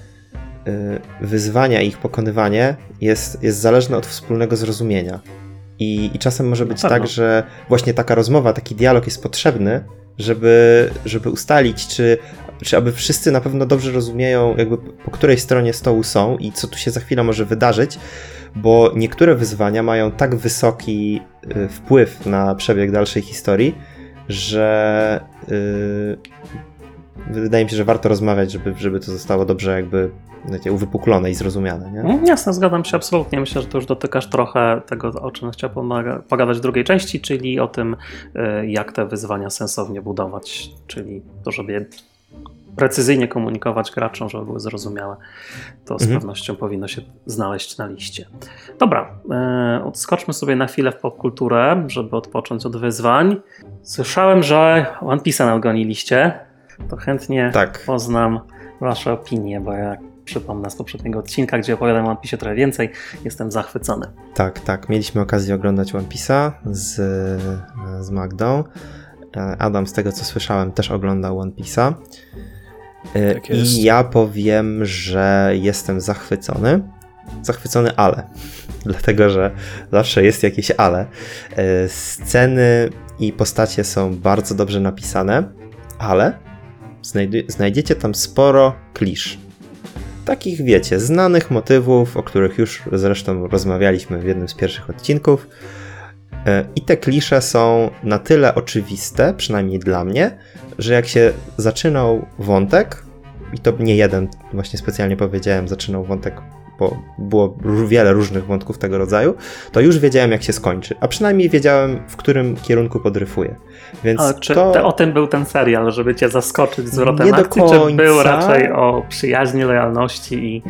y, wyzwania i ich pokonywanie jest, jest zależne od wspólnego zrozumienia. I, I czasem może być tak, że właśnie taka rozmowa, taki dialog jest potrzebny, żeby, żeby ustalić, czy, czy aby wszyscy na pewno dobrze rozumieją, jakby po której stronie stołu są i co tu się za chwilę może wydarzyć, bo niektóre wyzwania mają tak wysoki y, wpływ na przebieg dalszej historii, że y, wydaje mi się, że warto rozmawiać, żeby, żeby to zostało dobrze jakby wiecie, uwypuklone i zrozumiane. Nie? Mm, Jasne, zgadzam się absolutnie. Myślę, że to już dotykasz trochę tego, o czym chciałem pomaga- pogadać w drugiej części, czyli o tym, y, jak te wyzwania sensownie budować, czyli to, żeby precyzyjnie komunikować graczom, żeby były zrozumiałe. To z Mhm. pewnością powinno się znaleźć na liście. Dobra, y, odskoczmy sobie na chwilę w popkulturę, żeby odpocząć od wyzwań. Słyszałem, że One Piece'a nadgoniliście. To chętnie Tak. poznam Wasze opinie, bo jak przypomnę z poprzedniego odcinka, gdzie opowiadam o One Piece trochę więcej, jestem zachwycony. Tak, tak. Mieliśmy okazję oglądać One Piece'a z, z Magdą. E, Adam, z tego co słyszałem, też oglądał One Piece'a. E, Tak. I ja powiem, że jestem zachwycony. Zachwycony, ale. Dlatego, że zawsze jest jakieś ale. E, Sceny i postacie są bardzo dobrze napisane, ale znajdziecie tam sporo klisz. Takich, wiecie, znanych motywów, o których już zresztą rozmawialiśmy w jednym z pierwszych odcinków. E, I te klisze są na tyle oczywiste, przynajmniej dla mnie, że jak się zaczynał wątek, i to nie jeden, właśnie specjalnie powiedziałem, zaczynał wątek, bo było wiele różnych wątków tego rodzaju, to już wiedziałem, jak się skończy. A przynajmniej wiedziałem, w którym kierunku podryfuje. Więc Ale czy to... te, o tym był ten serial, żeby cię zaskoczyć zwrotem Nie do akcji, czy końca. był raczej o przyjaźni, lojalności i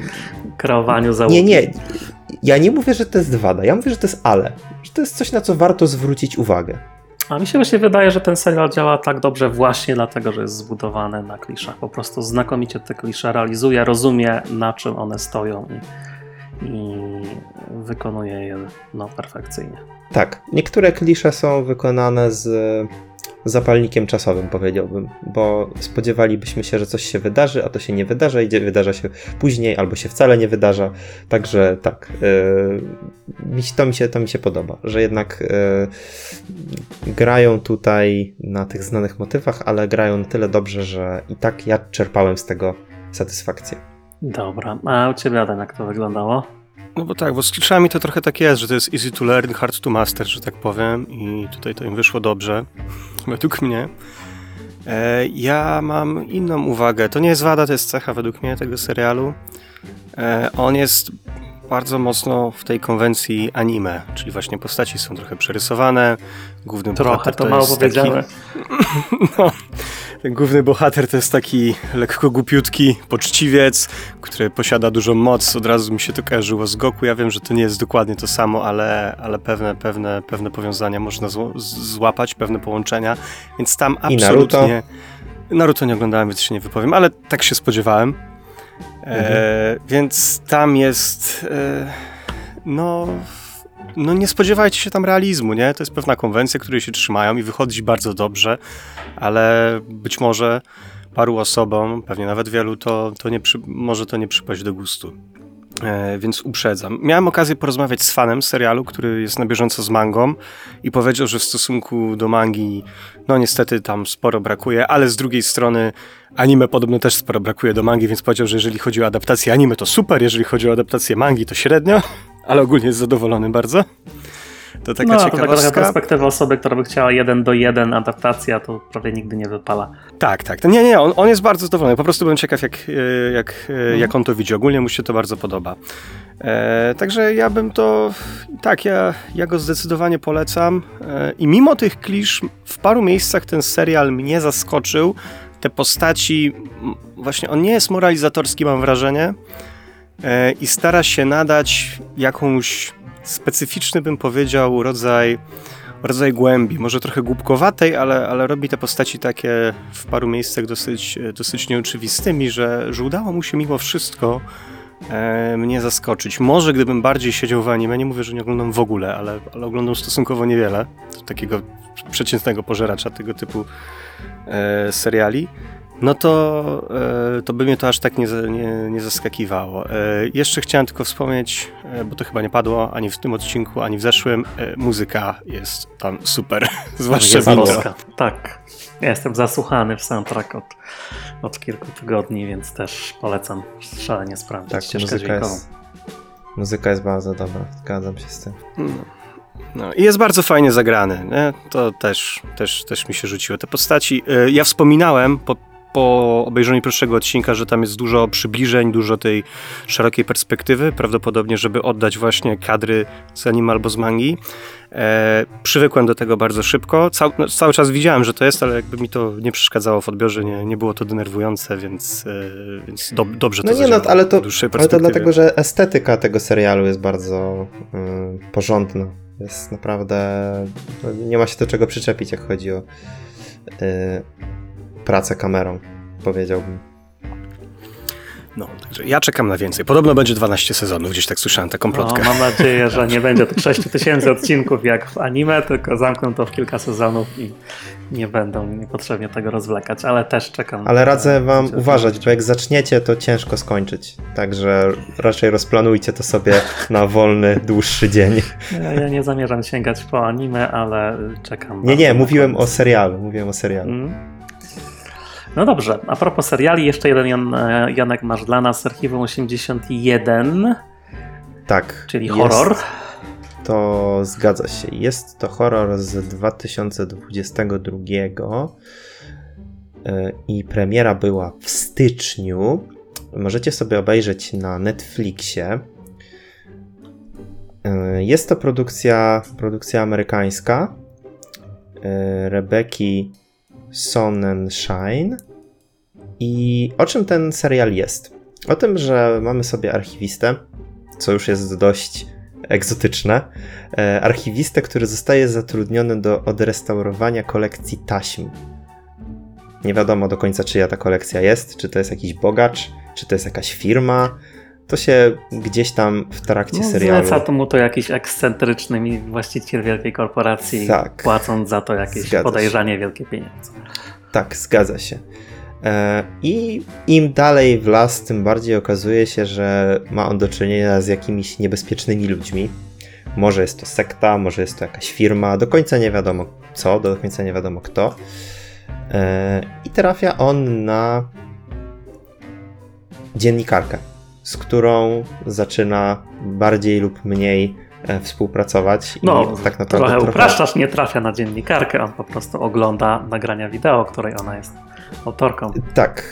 kreowaniu załogi? Nie, nie. Ja nie mówię, że to jest wada. Ja mówię, że to jest ale. Że to jest coś, na co warto zwrócić uwagę. A mi się właśnie wydaje, że ten serial działa tak dobrze właśnie dlatego, że jest zbudowany na kliszach. Po prostu znakomicie te klisze realizuje, rozumie na czym one stoją i, i wykonuje je no, perfekcyjnie. Tak, niektóre klisze są wykonane z zapalnikiem czasowym, powiedziałbym, bo spodziewalibyśmy się, że coś się wydarzy, a to się nie wydarza, idzie, wydarza się później, albo się wcale nie wydarza. Także tak, yy, to, mi się, to mi się podoba, że jednak yy, grają tutaj na tych znanych motywach, ale grają na tyle dobrze, że i tak ja czerpałem z tego satysfakcję. Dobra, a u Ciebie Adam, jak to wyglądało? No bo tak, bo z kliszami to trochę tak jest, że to jest easy to learn, hard to master, że tak powiem i tutaj to im wyszło dobrze, według mnie. E, ja mam inną uwagę, to nie jest wada, to jest cecha według mnie tego serialu. E, on jest bardzo mocno w tej konwencji anime, czyli właśnie postaci są trochę przerysowane, główny Trochę bohater to to mało jest powiedziane. Taki, no, ten główny bohater to jest taki lekko głupiutki poczciwiec, który posiada dużą moc. Od razu mi się to kojarzyło z Goku. Ja wiem, że to nie jest dokładnie to samo, ale, ale pewne, pewne, pewne powiązania można złapać, pewne połączenia, więc tam absolutnie... Naruto. Nie oglądałem, więc się nie wypowiem, ale tak się spodziewałem. E, więc tam jest... E, no... No nie spodziewajcie się tam realizmu, nie? To jest pewna konwencja, której się trzymają i wychodzi bardzo dobrze, ale być może paru osobom, pewnie nawet wielu, to, to nie przy, może to nie przypaść do gustu. E, więc uprzedzam. Miałem okazję porozmawiać z fanem serialu, który jest na bieżąco z mangą i powiedział, że w stosunku do mangi, no niestety tam sporo brakuje, ale z drugiej strony anime podobno też sporo brakuje do mangi, więc powiedział, że jeżeli chodzi o adaptację anime to super, jeżeli chodzi o adaptację mangi to średnio, ale ogólnie jest zadowolony bardzo. To taka no, to taka ciekawostka. perspektywa osoby, która by chciała jeden do jeden adaptacja, to prawie nigdy nie wypala. Tak, tak. Nie, nie, on, on jest bardzo zadowolony. Po prostu byłem ciekaw, jak, e, jak, e, jak on to widzi. Ogólnie mu się to bardzo podoba. E, także ja bym to. Tak, ja, ja go zdecydowanie polecam. E, I mimo tych klisz, w paru miejscach ten serial mnie zaskoczył. Te postaci, właśnie on nie jest moralizatorski, mam wrażenie. E, I stara się nadać jakąś specyficzny, bym powiedział, rodzaj rodzaj głębi, może trochę głupkowatej, ale, ale robi te postaci takie w paru miejscach dosyć, dosyć nieoczywistymi, że, że udało mu się mimo wszystko e, mnie zaskoczyć. Może gdybym bardziej siedział w anime, nie mówię, że nie oglądam w ogóle, ale, ale oglądam stosunkowo niewiele takiego przeciętnego pożeracza tego typu e, seriali, no to, e, to by mnie to aż tak nie, nie, nie zaskakiwało. E, jeszcze chciałem tylko wspomnieć, e, bo to chyba nie padło ani w tym odcinku, ani w zeszłym, muzyka jest tam super, zwłaszcza w intro. Polska. Tak. Ja jestem zasłuchany w soundtrack od, od kilku tygodni, więc też polecam szalenie sprawdzić Tak, ścieżkę muzyka dźwiękową. jest, muzyka jest bardzo dobra, zgadzam się z tym. No. No, I jest bardzo fajnie zagrany, nie? to też, też, też mi się rzuciło. Te postaci, ja wspominałem po, po obejrzeniu pierwszego odcinka, że tam jest dużo przybliżeń, dużo tej szerokiej perspektywy, prawdopodobnie, żeby oddać właśnie kadry z anime albo z mangi. E, przywykłem do tego bardzo szybko. Cał, no, cały czas widziałem, że to jest, ale jakby mi to nie przeszkadzało w odbiorze, nie, nie było to denerwujące, więc, e, więc do, dobrze to No nie, no, ale to, ale to dlatego, że estetyka tego serialu jest bardzo y, porządna. Jest naprawdę. no, Nie ma się do czego przyczepić, jak chodzi o y, pracę kamerą, powiedziałbym. No, także ja czekam na więcej. Podobno będzie 12 sezonów, gdzieś tak słyszałem taką No, plotkę. mam nadzieję, że nie będzie tych 6 tysięcy odcinków jak w anime, tylko zamkną to w kilka sezonów i nie będą niepotrzebnie tego rozwlekać, ale też czekam. Ale radzę wam uważać, bo jak zaczniecie, to ciężko skończyć. Także raczej rozplanujcie to sobie na wolny, dłuższy dzień. Ja, ja nie zamierzam sięgać po anime, ale czekam. Nie, nie, mówiłem o serialu. Mówiłem o serialu. Mm. No dobrze, a propos seriali, jeszcze jeden Jan, e, Janek masz dla nas, Archiwum 81, Tak. czyli jest- horror. To zgadza się. Jest to horror z 2022 e, i premiera była w styczniu. Możecie sobie obejrzeć na Netflixie. E, Jest to produkcja, produkcja amerykańska e, Rebeki Sonnenschein. I o czym ten serial jest? O tym, że mamy sobie archiwistę, co już jest dość egzotyczne. E, archiwistę, który zostaje zatrudniony do odrestaurowania kolekcji taśm. Nie wiadomo do końca, czyja ta kolekcja jest, czy to jest jakiś bogacz, czy to jest jakaś firma. To się gdzieś tam w trakcie No, serialu. zleca to mu to jakiś ekscentryczny właściciel wielkiej korporacji, Tak. płacąc za to jakieś Zgadza się. podejrzanie wielkie pieniądze. Tak, zgadza się. E, I im dalej w las, tym bardziej okazuje się, że ma on do czynienia z jakimiś niebezpiecznymi ludźmi. Może jest to sekta, może jest to jakaś firma, do końca nie wiadomo co, do końca nie wiadomo kto. E, I trafia on na dziennikarkę, z którą zaczyna bardziej lub mniej e, współpracować. No, tak naprawdę trochę upraszczasz, nie trafia na dziennikarkę, on po prostu ogląda nagrania wideo, której ona jest autorką. Tak,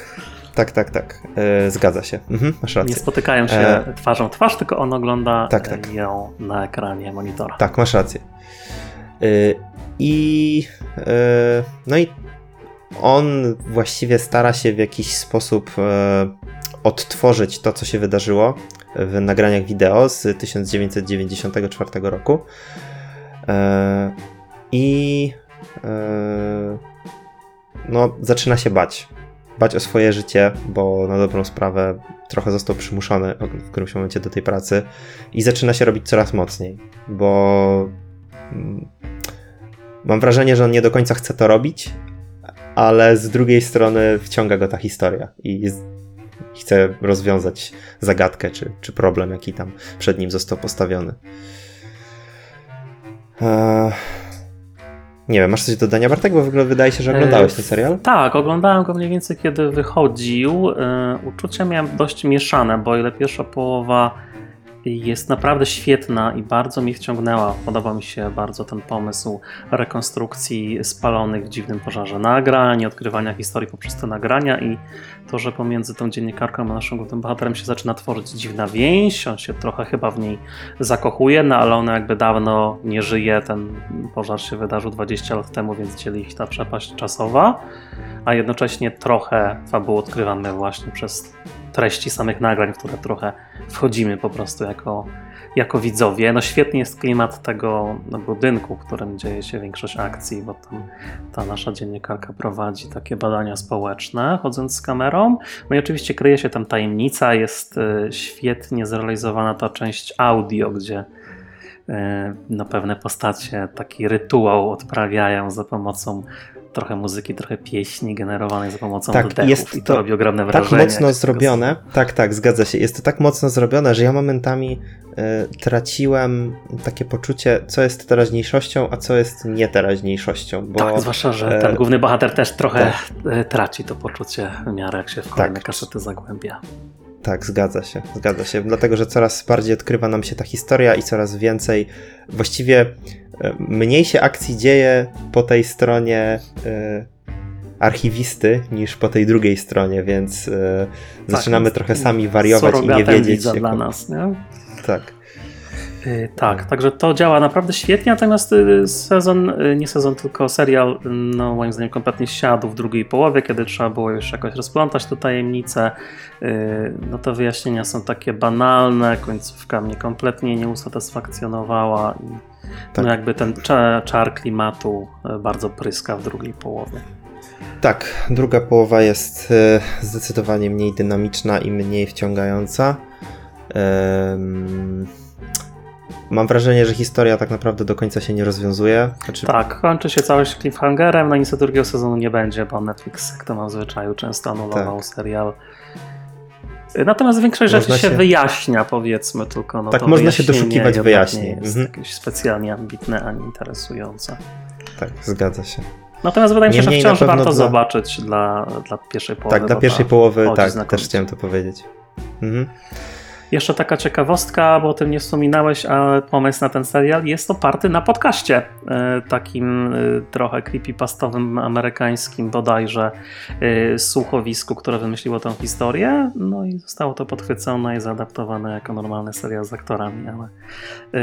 tak, tak, tak. E, zgadza się. Mhm, masz Nie rację. spotykają się E, twarzą twarz, tylko on ogląda Tak, e, tak. ją na ekranie monitora. Tak, masz rację. E, I e, no i on właściwie stara się w jakiś sposób odtworzyć to, co się wydarzyło w nagraniach wideo z 1994 roku. E, I e, no, zaczyna się bać. Bać o swoje życie, bo na dobrą sprawę trochę został przymuszony w którymś momencie do tej pracy i zaczyna się robić coraz mocniej, bo mm, mam wrażenie, że on nie do końca chce to robić, ale z drugiej strony wciąga go ta historia i jest, chce rozwiązać zagadkę czy, czy problem, jaki tam przed nim został postawiony. Eee, nie wiem, masz coś do dodania, Bartek? Bo w ogóle wydaje się, że oglądałeś ten serial. Tak, oglądałem go mniej więcej kiedy wychodził. E, Uczucia miałem dość mieszane, bo ile pierwsza połowa jest naprawdę świetna i bardzo mnie wciągnęła. Podoba mi się bardzo ten pomysł rekonstrukcji spalonych w dziwnym pożarze nagrań, odkrywania historii poprzez te nagrania i to, że pomiędzy tą dziennikarką a naszym głównym bohaterem się zaczyna tworzyć dziwna więź. On się trochę chyba w niej zakochuje, no ale ona jakby dawno nie żyje. Ten pożar się wydarzył 20 lat temu, więc dzieli ich ta przepaść czasowa, a jednocześnie trochę fabułę odkrywamy właśnie przez treści samych nagrań, w które trochę wchodzimy po prostu jako, jako widzowie. No świetny jest klimat tego no, budynku, w którym dzieje się większość akcji, bo tam ta nasza dziennikarka prowadzi takie badania społeczne, chodząc z kamerą. No i oczywiście kryje się tam tajemnica, jest y, świetnie zrealizowana ta część audio, gdzie y, no, pewne postacie taki rytuał odprawiają za pomocą trochę muzyki, trochę pieśni generowanej za pomocą Tak, oddechów jest i to, to robi ogromne tak wrażenie. mocno jak zrobione. Tak, tak, zgadza się. Jest to tak mocno zrobione, że ja momentami y, traciłem takie poczucie, co jest teraźniejszością, a co jest nieteraźniejszością. Bo, Tak, zwłaszcza, że ten e, główny bohater też trochę e, traci to poczucie w miarę jak się w kolejne Tak. kasety zagłębia. Tak, zgadza się, zgadza się. Dlatego, że coraz bardziej odkrywa nam się ta historia i coraz więcej, właściwie e, mniej się akcji dzieje po tej stronie e, archiwisty niż po tej drugiej stronie, więc e, zaczynamy jest trochę sami wariować i nie wiedzieć. widza jak- dla nas, nie? Tak. Y, Tak, także to działa naprawdę świetnie, natomiast y, sezon, y, nie sezon, tylko serial, no moim zdaniem kompletnie siadł w drugiej połowie, kiedy trzeba było już jakoś rozplątać te tajemnice. Y, No te wyjaśnienia są takie banalne, końcówka mnie kompletnie nie usatysfakcjonowała i Tak. no jakby ten czar, klimatu bardzo pryska w drugiej połowie. Tak, druga połowa jest zdecydowanie mniej dynamiczna i mniej wciągająca. Em, Mam wrażenie, że historia tak naprawdę do końca się nie rozwiązuje. Znaczy, Tak, kończy się całość cliffhangerem, no niestety drugiego sezonu nie będzie, bo Netflix, jak to ma w zwyczaju, często anulował Tak. serial. Natomiast większość Można rzeczy się, się- wyjaśnia, powiedzmy, tylko no Tak, można się doszukiwać wyjaśnień. Nie jest Mhm. jakieś specjalnie ambitne ani interesujące. tak, zgadza się. Natomiast wydaje mi się, że wciąż warto dla- zobaczyć dla, dla pierwszej połowy. Tak, dla pierwszej połowy, tak, też chciałem to powiedzieć. Mhm. Jeszcze taka ciekawostka, bo o tym nie wspominałeś, ale pomysł na ten serial jest oparty na podcaście. e, Takim e, trochę creepypastowym, amerykańskim bodajże e, słuchowisku, które wymyśliło tę historię. No i zostało to podchwycone i zaadaptowane jako normalny serial z aktorami, ale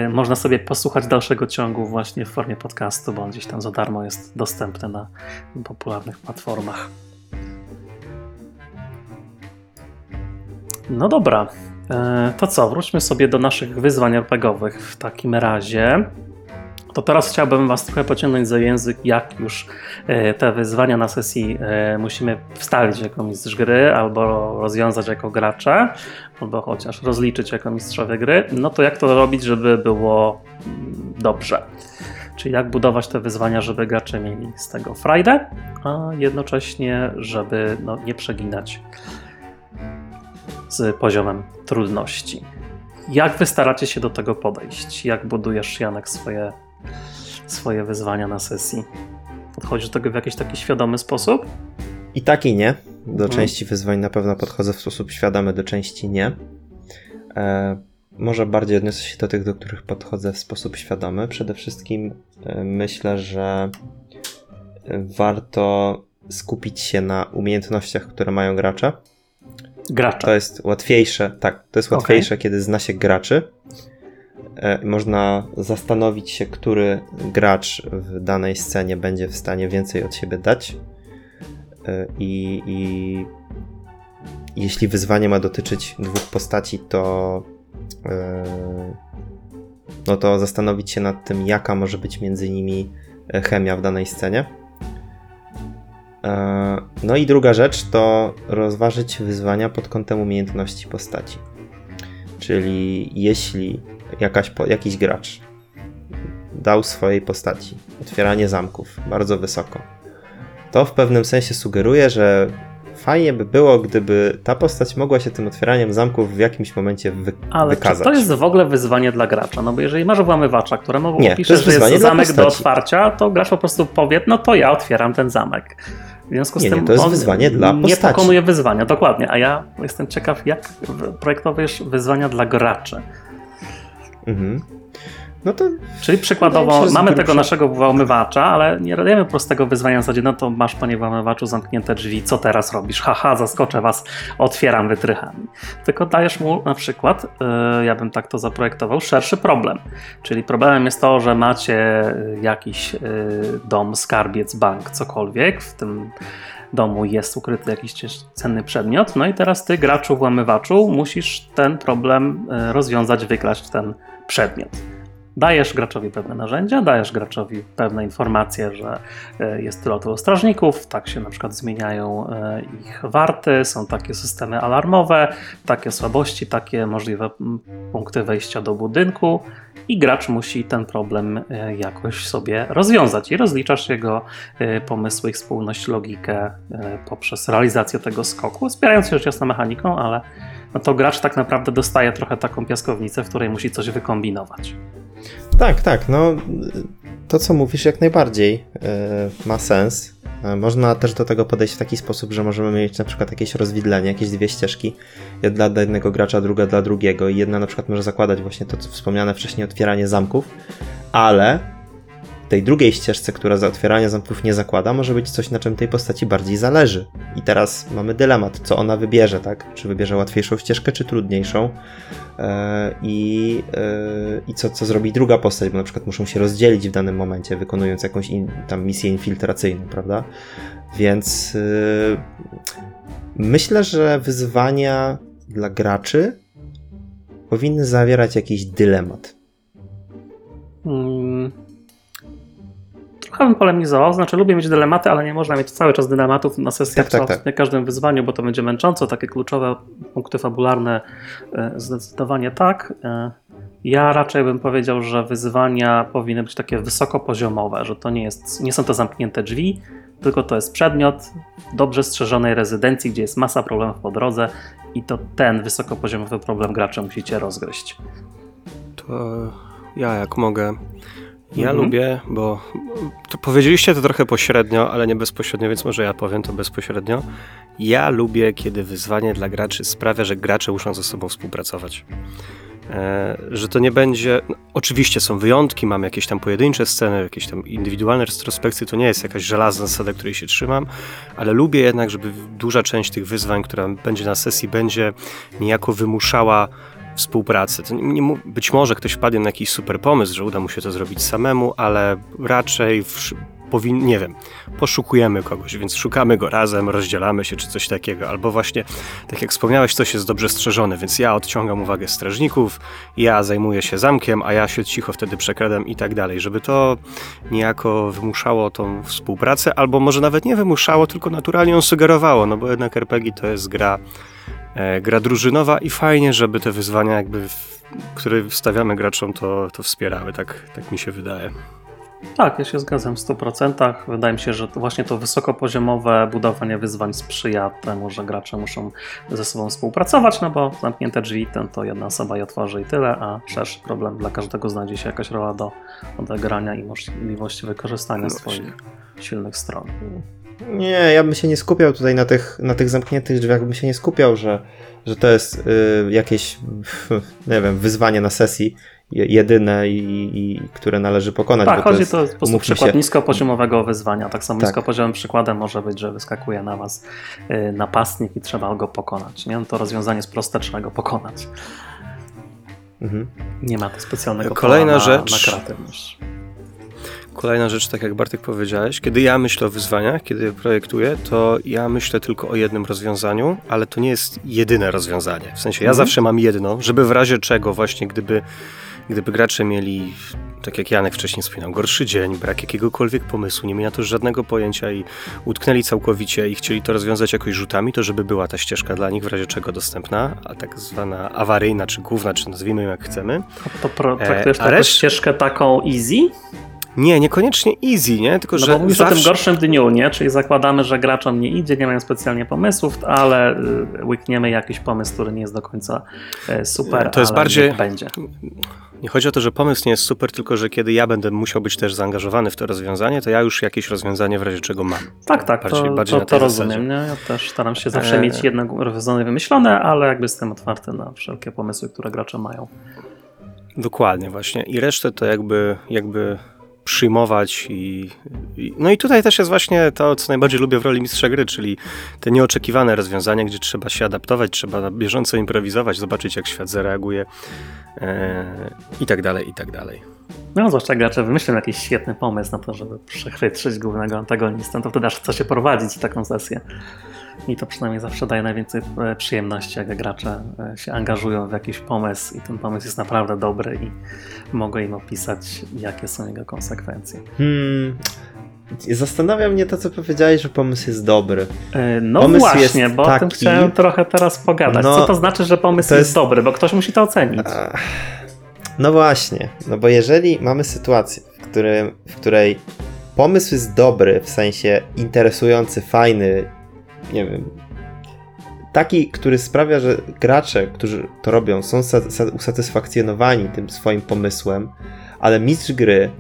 można sobie posłuchać dalszego ciągu właśnie w formie podcastu, bo on gdzieś tam za darmo jest dostępny na popularnych platformach. No dobra, To co, wróćmy sobie do naszych wyzwań RPGowych w takim razie. To teraz chciałbym Was trochę pociągnąć za język, jak już e, te wyzwania na sesji e, musimy wstawić jako mistrz gry, albo rozwiązać jako gracze, albo chociaż rozliczyć jako mistrzowie gry. No to jak to robić, żeby było mm, dobrze? Czyli jak budować te wyzwania, żeby gracze mieli z tego frajdę, a jednocześnie, żeby no, nie przeginać z poziomem trudności. Jak wy staracie się do tego podejść? Jak budujesz, Janek, swoje, swoje wyzwania na sesji? Podchodzisz do tego w jakiś taki świadomy sposób? I tak i nie. Do Mhm. części wyzwań na pewno podchodzę w sposób świadomy, do części nie. E, może bardziej odniosę się do tych, do których podchodzę w sposób świadomy. Przede wszystkim e, myślę, że warto skupić się na umiejętnościach, które mają gracze. Gracza. To jest łatwiejsze, tak, to jest łatwiejsze, kiedy zna się graczy. E, Można zastanowić się, który gracz w danej scenie będzie w stanie więcej od siebie dać. E, I, i jeśli wyzwanie ma dotyczyć dwóch postaci, to e, no to zastanowić się nad tym, jaka może być między nimi chemia w danej scenie. E, No i druga rzecz to rozważyć wyzwania pod kątem umiejętności postaci. Czyli jeśli jakaś, jakiś gracz dał swojej postaci otwieranie zamków bardzo wysoko, to w pewnym sensie sugeruje, że fajnie by było, gdyby ta postać mogła się tym otwieraniem zamków w jakimś momencie wy- Ale wykazać. czy to jest w ogóle wyzwanie dla gracza? No bo jeżeli masz włamywacza, któremu Nie, opiszesz, jest że jest zamek do otwarcia, to gracz po prostu powie, no to ja otwieram ten zamek. W związku z Nie, tym nie, to jest wyzwanie dla nie postaci. pokonuje wyzwania, dokładnie. A ja jestem ciekaw, jak projektujesz wyzwania dla graczy. Mhm. No to Czyli przykładowo mamy tego naszego włamywacza, ale nie dajemy prostego wyzwania w zasadzie, no to masz panie włamywaczu zamknięte drzwi, co teraz robisz? Haha, zaskoczę was, otwieram wytrychami. Tylko dajesz mu na przykład, yy, ja bym tak to zaprojektował, szerszy problem. Czyli problemem jest to, że macie y, jakiś yy, dom, skarbiec, bank, cokolwiek, w tym domu jest ukryty jakiś cenny przedmiot, no i teraz ty, graczu, włamywaczu, musisz ten problem y, rozwiązać, wykraść ten przedmiot. Dajesz graczowi pewne narzędzia, dajesz graczowi pewne informacje, że e, jest tyle tylu strażników, tak się na przykład zmieniają e, ich warty, są takie systemy alarmowe, takie słabości, takie możliwe punkty wejścia do budynku i gracz musi ten problem e, jakoś sobie rozwiązać. I rozliczasz jego pomysły, ich spójność, logikę poprzez realizację tego skoku, wspierając się rzecz jasna mechaniką, ale no to gracz tak naprawdę dostaje trochę taką piaskownicę, w której musi coś wykombinować. Tak, tak, no to co mówisz jak najbardziej e, ma sens. E, Można też do tego podejść w taki sposób, że możemy mieć na przykład jakieś rozwidlenie, jakieś dwie ścieżki. Jedna dla jednego gracza, druga dla drugiego i jedna na przykład może zakładać właśnie to, co wspomniane wcześniej, otwieranie zamków, ale tej drugiej ścieżce, która za otwieranie zamków nie zakłada, może być coś, na czym tej postaci bardziej zależy. I teraz mamy dylemat, co ona wybierze, tak? Czy wybierze łatwiejszą ścieżkę, czy trudniejszą. E, I, e, i co, co zrobi druga postać, bo na przykład muszą się rozdzielić w danym momencie, wykonując jakąś in, tam misję infiltracyjną, prawda? Więc y, myślę, że wyzwania dla graczy powinny zawierać jakiś dylemat. Mm. Trochę bym polemizował, znaczy lubię mieć dylematy, ale nie można mieć cały czas dylematów na sesjach, Tak, tak, tak. na każdym wyzwaniu, bo to będzie męczące. Takie kluczowe punkty fabularne e, zdecydowanie tak. E, Ja raczej bym powiedział, że wyzwania powinny być takie wysokopoziomowe, że to nie, jest, nie są to zamknięte drzwi, tylko to jest przedmiot dobrze strzeżonej rezydencji, gdzie jest masa problemów po drodze i to ten wysokopoziomowy problem gracze musicie rozgryźć. To ja jak mogę. Ja Mhm. lubię, bo to powiedzieliście to trochę pośrednio, ale nie bezpośrednio, więc może ja powiem to bezpośrednio. Ja lubię, kiedy wyzwanie dla graczy sprawia, że gracze muszą ze sobą współpracować. E, że to nie będzie. No, oczywiście są wyjątki, mam jakieś tam pojedyncze sceny, jakieś tam indywidualne retrospekcje, to nie jest jakaś żelazna zasada, której się trzymam, ale lubię jednak, żeby duża część tych wyzwań, która będzie na sesji, będzie niejako wymuszała współpracy. Być może ktoś wpadnie na jakiś super pomysł, że uda mu się to zrobić samemu, ale raczej w, powin, nie wiem, poszukujemy kogoś, więc szukamy go razem, rozdzielamy się czy coś takiego, albo właśnie, tak jak wspomniałeś, coś jest dobrze strzeżone, więc ja odciągam uwagę strażników, ja zajmuję się zamkiem, a ja się cicho wtedy przekradam i tak dalej, żeby to niejako wymuszało tą współpracę, albo może nawet nie wymuszało, tylko naturalnie ją sugerowało, no bo jednak RPG to jest gra gra drużynowa i fajnie, żeby te wyzwania jakby, w, które stawiamy graczom, to, to wspierały, tak, tak mi się wydaje. Tak, ja się zgadzam w 100%. Wydaje mi się, że to właśnie to wysokopoziomowe budowanie wyzwań sprzyja temu, że gracze muszą ze sobą współpracować, no bo zamknięte drzwi to, to jedna osoba je otworzy i tyle, a szerszy problem dla każdego znajdzie się jakaś rola do odegrania i możliwości wykorzystania No swoich silnych stron. Nie, ja bym się nie skupiał tutaj na tych, na tych zamkniętych drzwiach, bym się nie skupiał, że, że to jest y, jakieś, nie wiem, wyzwanie na sesji je- jedyne i, i które należy pokonać. Tak, bo to chodzi jest, to po prostu przykład się- niskopoziomowego wyzwania. Tak samo Tak. niskopoziomowym przykładem może być, że wyskakuje na was y, napastnik i trzeba go pokonać. Nie? No to rozwiązanie jest proste, trzeba go pokonać. Mhm. Nie ma to specjalnego Kolejna pola na, rzecz. na kreatywność. Kolejna rzecz, tak jak Bartek powiedziałeś, kiedy ja myślę o wyzwaniach, kiedy projektuję, to ja myślę tylko o jednym rozwiązaniu, ale to nie jest jedyne rozwiązanie. W sensie ja Mhm. zawsze mam jedno, żeby w razie czego właśnie gdyby, gdyby gracze mieli, tak jak Janek wcześniej wspominał, gorszy dzień, brak jakiegokolwiek pomysłu, nie mieli na to żadnego pojęcia i utknęli całkowicie i chcieli to rozwiązać jakoś rzutami, to żeby była ta ścieżka dla nich w razie czego dostępna, a tak zwana awaryjna czy główna, czy nazwijmy ją jak chcemy. To, to pro, E, traktujesz a ścieżkę taką easy? Nie, niekoniecznie easy, nie? Tylko, No że bo mówisz o tym zawsze... gorszym dniu, nie? Czyli zakładamy, że graczom nie idzie, nie mają specjalnie pomysłów, ale y, łykniemy jakiś pomysł, który nie jest do końca y, super, To jest ale bardziej- będzie. Nie chodzi o to, że pomysł nie jest super, tylko że kiedy ja będę musiał być też zaangażowany w to rozwiązanie, to ja już jakieś rozwiązanie w razie czego mam. Tak, tak, Bardziej- to, bardziej to, to rozumiem. Nie? Ja też staram się zawsze E. mieć jedno rozwiązanie wymyślone, ale jakby jestem otwarty na wszelkie pomysły, które gracze mają. Dokładnie, właśnie. I resztę to jakby, jakby przyjmować i, i, No i tutaj też jest właśnie to, co najbardziej lubię w roli mistrza gry, czyli te nieoczekiwane rozwiązania, gdzie trzeba się adaptować, trzeba na bieżąco improwizować, zobaczyć jak świat zareaguje e, i tak dalej, i tak dalej. No, zwłaszcza gracze wymyślą jakiś świetny pomysł na to, żeby przechwytrzyć głównego antagonistę, to wtedy aż chce się prowadzić taką sesję. I to przynajmniej zawsze daje najwięcej e, przyjemności, jak gracze e, się angażują w jakiś pomysł i ten pomysł jest naprawdę dobry i mogę im opisać, jakie są jego konsekwencje. Hmm. Zastanawia mnie to, co powiedziałeś, że pomysł jest dobry. E, no pomysł właśnie, bo taki... o tym chciałem trochę teraz pogadać. No, Co to znaczy, że pomysł jest... jest dobry? Bo ktoś musi to ocenić. No właśnie, no bo jeżeli mamy sytuację, w, którym, w której pomysł jest dobry, w sensie interesujący, fajny, nie wiem, taki, który sprawia, że gracze, którzy to robią, są usatysfakcjonowani tym swoim pomysłem, ale mistrz gry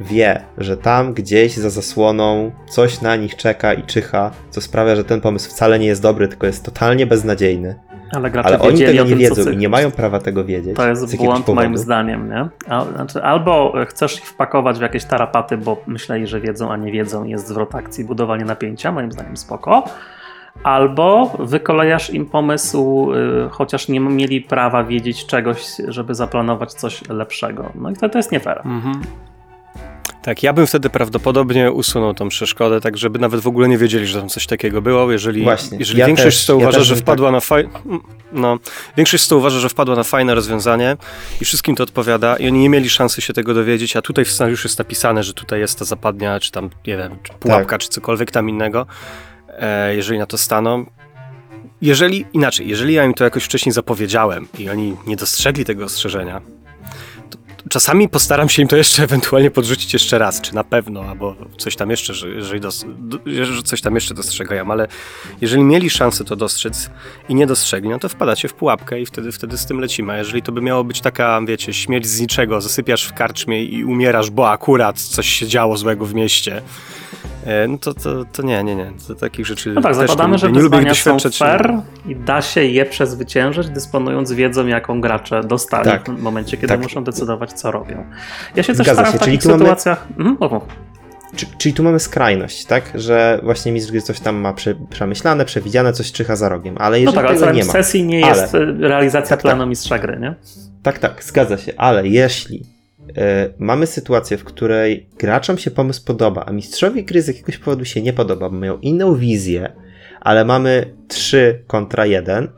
wie, że tam gdzieś za zasłoną coś na nich czeka i czyha, co sprawia, że ten pomysł wcale nie jest dobry, tylko jest totalnie beznadziejny. Ale, gracze ale oni tego nie tym, wiedzą i nie mają prawa tego wiedzieć. To jest błąd moim zdaniem, nie? Znaczy, albo chcesz ich wpakować w jakieś tarapaty, bo myśleli, że wiedzą, a nie wiedzą, jest zwrot akcji, budowanie napięcia, moim zdaniem spoko albo wykolejasz im pomysł, y, chociaż nie mieli prawa wiedzieć czegoś, żeby zaplanować coś lepszego. No i to, to jest nie fair. Mhm. Tak, ja bym wtedy prawdopodobnie usunął tą przeszkodę, tak żeby nawet w ogóle nie wiedzieli, że tam coś takiego było. Jeżeli, Właśnie, jeżeli ja większość też, to uważa, ja że wpadła tak. na fajne. No, większość to uważa, że wpadła na fajne rozwiązanie i wszystkim to odpowiada i oni nie mieli szansy się tego dowiedzieć, a tutaj w scenariuszu jest napisane, że tutaj jest ta zapadnia, czy tam, nie wiem, czy pułapka, tak. czy cokolwiek tam innego E, jeżeli na to staną. Jeżeli, inaczej, jeżeli ja im to jakoś wcześniej zapowiedziałem i oni nie dostrzegli tego ostrzeżenia, czasami postaram się im to jeszcze ewentualnie podrzucić jeszcze raz, czy na pewno, albo coś tam jeszcze, że, jeżeli dos, coś tam jeszcze dostrzegają, ale jeżeli mieli szansę to dostrzec i nie dostrzegli, no to wpadacie w pułapkę i wtedy, wtedy z tym lecimy. A jeżeli to by miało być taka, wiecie, śmierć z niczego, zasypiasz w karczmie i umierasz, bo akurat coś się działo złego w mieście, no to, to, to nie, nie, nie. To takich rzeczy No tak, zakładamy, że nie wyzwania są fair i da się je przezwyciężyć, dysponując wiedzą, jaką gracze dostali tak. w momencie, kiedy tak. muszą decydować, co robią. Ja się też Zgadza staram się. w takich Czyli sytuacjach... Mamy... Mhm, Czyli tu mamy skrajność, tak? Że właśnie mistrz gry coś tam ma prze, przemyślane, przewidziane, coś czyha za rogiem, ale jeżeli no tak, tego nie ma... sesji nie ale... jest e, realizacja tak, planu tak. mistrza gry, nie? Tak, tak, zgadza się, ale jeśli E, mamy sytuację, w której graczom się pomysł podoba, a mistrzowi gry z jakiegoś powodu się nie podoba, bo mają inną wizję, ale mamy 3 kontra 1,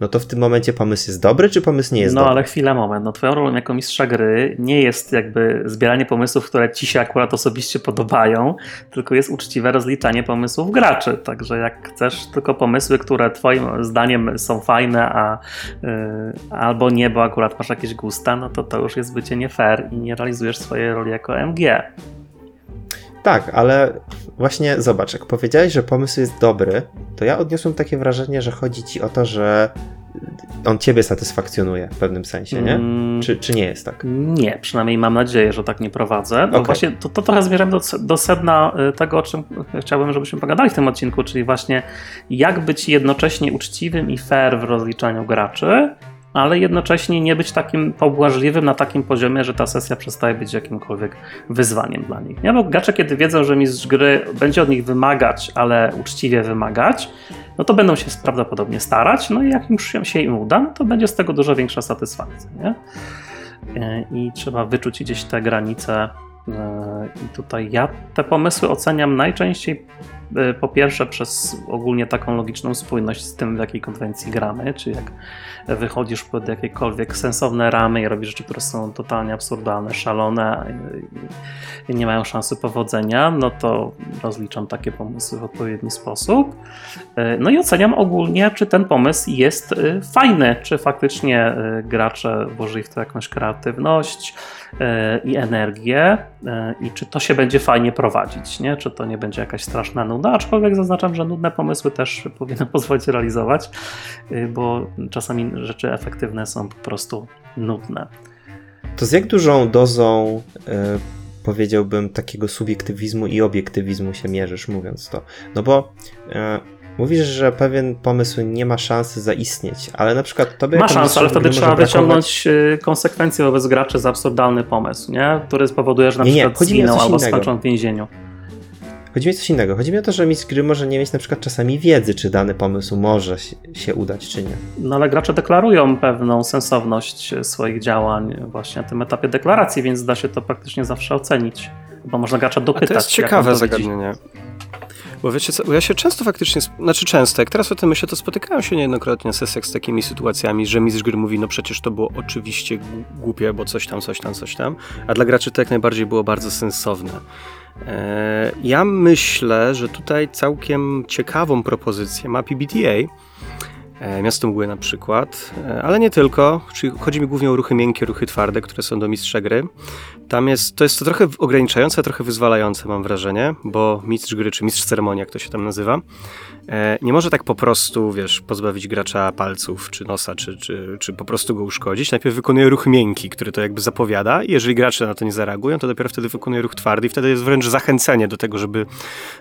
no to w tym momencie pomysł jest dobry, czy pomysł nie jest no, dobry? No ale chwila, moment. No twoją rolą jako mistrza gry nie jest jakby zbieranie pomysłów, które ci się akurat osobiście podobają, tylko jest uczciwe rozliczanie pomysłów graczy. Także jak chcesz tylko pomysły, które twoim zdaniem są fajne, a yy, albo nie, bo akurat masz jakieś gusta, no to to już jest bycie nie fair i nie realizujesz swojej roli jako MG. Tak, ale właśnie zobacz, jak powiedziałeś, że pomysł jest dobry, to ja odniosłem takie wrażenie, że chodzi ci o to, że on ciebie satysfakcjonuje w pewnym sensie, nie? Mm, czy, czy nie jest tak? Nie, przynajmniej mam nadzieję, że tak nie prowadzę. No okay. właśnie to, to trochę zmierzam do, do sedna y, tego, o czym chciałbym, żebyśmy pogadali w tym odcinku, czyli właśnie jak być jednocześnie uczciwym i fair w rozliczaniu graczy, ale jednocześnie nie być takim pobłażliwym na takim poziomie, że ta sesja przestaje być jakimkolwiek wyzwaniem dla nich. Nie? Bo gracze, kiedy wiedzą, że mistrz gry będzie od nich wymagać, ale uczciwie wymagać, no to będą się prawdopodobnie starać, no i jak już się im uda, no to będzie z tego dużo większa satysfakcja. Nie? E, I trzeba wyczuć gdzieś te granice. E, I tutaj ja te pomysły oceniam najczęściej po pierwsze przez ogólnie taką logiczną spójność z tym, w jakiej konwencji gramy, czy jak wychodzisz pod jakiekolwiek sensowne ramy i robisz rzeczy, które są totalnie absurdalne, szalone i nie mają szansy powodzenia, no to rozliczam takie pomysły w odpowiedni sposób. No i oceniam ogólnie, czy ten pomysł jest y, fajny, czy faktycznie gracze włożyli w to jakąś kreatywność i energię i czy to się będzie fajnie prowadzić, nie? czy to nie będzie jakaś straszna nuda, aczkolwiek zaznaczam, że nudne pomysły też powinno pozwolić realizować, bo czasami rzeczy efektywne są po prostu nudne. To z jak dużą dozą e, powiedziałbym takiego subiektywizmu i obiektywizmu się mierzysz, mówiąc to? No bo e, Mówisz, że pewien pomysł nie ma szansy zaistnieć, ale na przykład tobie Ma szansę, ale wtedy trzeba brakować- wyciągnąć y, konsekwencje wobec graczy za absurdalny pomysł, nie? który spowoduje, że na Nie, nie, przykład o zginą albo skończą w więzieniu. Chodzi mi o coś innego. Chodzi mi o to, że mistrz gry może nie mieć na przykład czasami wiedzy, czy dany pomysł może się, udać, czy nie. No ale gracze deklarują pewną sensowność swoich działań właśnie na tym etapie deklaracji, więc da się to praktycznie zawsze ocenić. Bo można gracza A dopytać. to jest ciekawe to widzi. zagadnienie. Bo wiecie co, ja się często faktycznie, znaczy często, jak teraz o tym myślę, to spotykałem się niejednokrotnie na sesjach z takimi sytuacjami, że mistrz gry mówi, no przecież to było oczywiście głupie, bo coś tam, coś tam, coś tam, a dla graczy to jak najbardziej było bardzo sensowne. E, Ja myślę, że tutaj całkiem ciekawą propozycję ma PBTA, Miasto Mgły na przykład, e, ale nie tylko, czyli chodzi mi głównie o ruchy miękkie, ruchy twarde, które są do mistrza gry. Tam jest, to jest to trochę ograniczające, trochę wyzwalające mam wrażenie, bo mistrz gry, czy mistrz ceremonii, jak to się tam nazywa, e, nie może tak po prostu, wiesz, pozbawić gracza palców, czy nosa, czy, czy, czy po prostu go uszkodzić. Najpierw wykonuje ruch miękki, który to jakby zapowiada i jeżeli gracze na to nie zareagują, to dopiero wtedy wykonuje ruch twardy i wtedy jest wręcz zachęcenie do tego, żeby,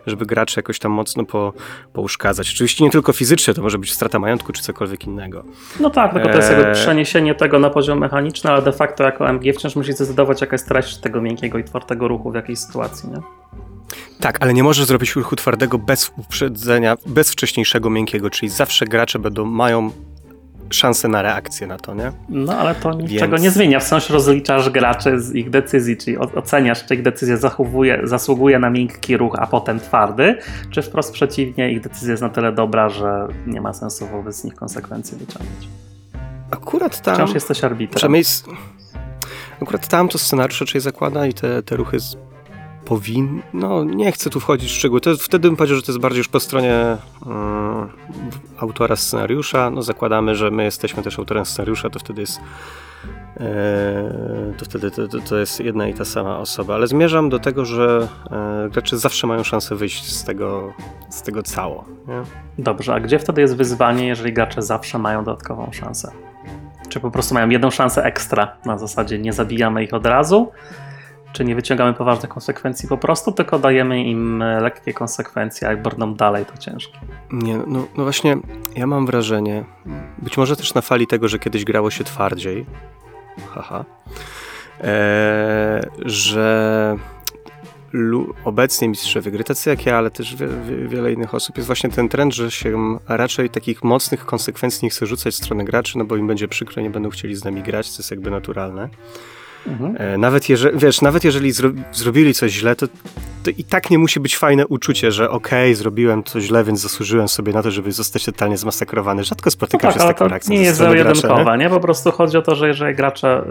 żeby gracze jakoś tam mocno po, pouszkadzać. Oczywiście nie tylko fizycznie, to może być strata majątku, czy cokolwiek innego. No tak, tylko to jest jakby Eee. przeniesienie tego na poziom mechaniczny, ale de facto jako MG wciąż musi zdecydować, jaka jest treść tego miękkiego i twardego ruchu w jakiejś sytuacji, nie? Tak, ale nie możesz zrobić ruchu twardego bez uprzedzenia, bez wcześniejszego miękkiego, czyli zawsze gracze będą, mają szansę na reakcję na to, nie? No ale to niczego Więc- nie zmienia. Wciąż rozliczasz graczy z ich decyzji, czyli oceniasz, czy ich decyzja zachowuje, zasługuje na miękki ruch, a potem twardy, czy wprost przeciwnie, ich decyzja jest na tyle dobra, że nie ma sensu wobec nich konsekwencji wyciągać. Akurat tam... Wciąż jesteś arbitrem. Przynajmniej akurat tam to scenariusz raczej zakłada i te, te ruchy z... powin... No, nie chcę tu wchodzić w szczegóły. To, wtedy bym powiedział, że to jest bardziej już po stronie mm, autora scenariusza. No, zakładamy, że my jesteśmy też autorem scenariusza, to wtedy jest e, to wtedy to, to, jest jedna i ta sama osoba. Ale zmierzam do tego, że e, gracze zawsze mają szansę wyjść z tego, z tego cało. Nie? Dobrze, a gdzie wtedy jest wyzwanie, jeżeli gracze zawsze mają dodatkową szansę? Czy po prostu mają jedną szansę ekstra na zasadzie nie zabijamy ich od razu? Czy nie wyciągamy poważnych konsekwencji po prostu, tylko dajemy im e, lekkie konsekwencje, jak będą dalej, to ciężkie. Nie, no, no właśnie, ja mam wrażenie, być może też na fali tego, że kiedyś grało się twardziej, haha, e, że obecnie mistrzowie gry, tacy jak ja, ale też wie, wie, wiele innych osób, jest właśnie ten trend, że się raczej takich mocnych konsekwencji nie chce rzucać w stronę graczy, no bo im będzie przykro, nie będą chcieli z nami grać, co jest jakby naturalne. Mhm. E, Nawet jeżeli, wiesz, nawet jeżeli zro, zrobili coś źle, to, to i tak nie musi być fajne uczucie, że okej, zrobiłem to źle, więc zasłużyłem sobie na to, żeby zostać totalnie zmasakrowany. Rzadko No spotykam tak, się z taką reakcją nie jest zero-jedynkowe, nie? Po prostu chodzi o to, że jeżeli gracze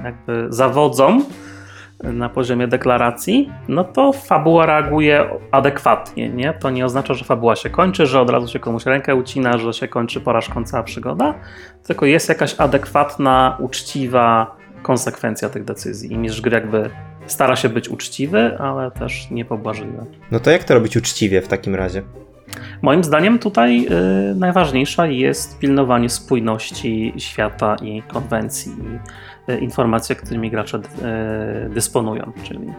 y, jakby zawodzą na poziomie deklaracji, no to fabuła reaguje adekwatnie, nie? To nie oznacza, że fabuła się kończy, że od razu się komuś rękę ucina, że się kończy porażką cała przygoda, tylko jest jakaś adekwatna, uczciwa konsekwencja tych decyzji i mistrz gry jakby stara się być uczciwy, ale też niepobłażliwy. No to jak to robić uczciwie w takim razie? Moim zdaniem tutaj y, najważniejsza jest pilnowanie spójności świata i konwencji i y, informacji, którymi gracze y, dysponują. Czyli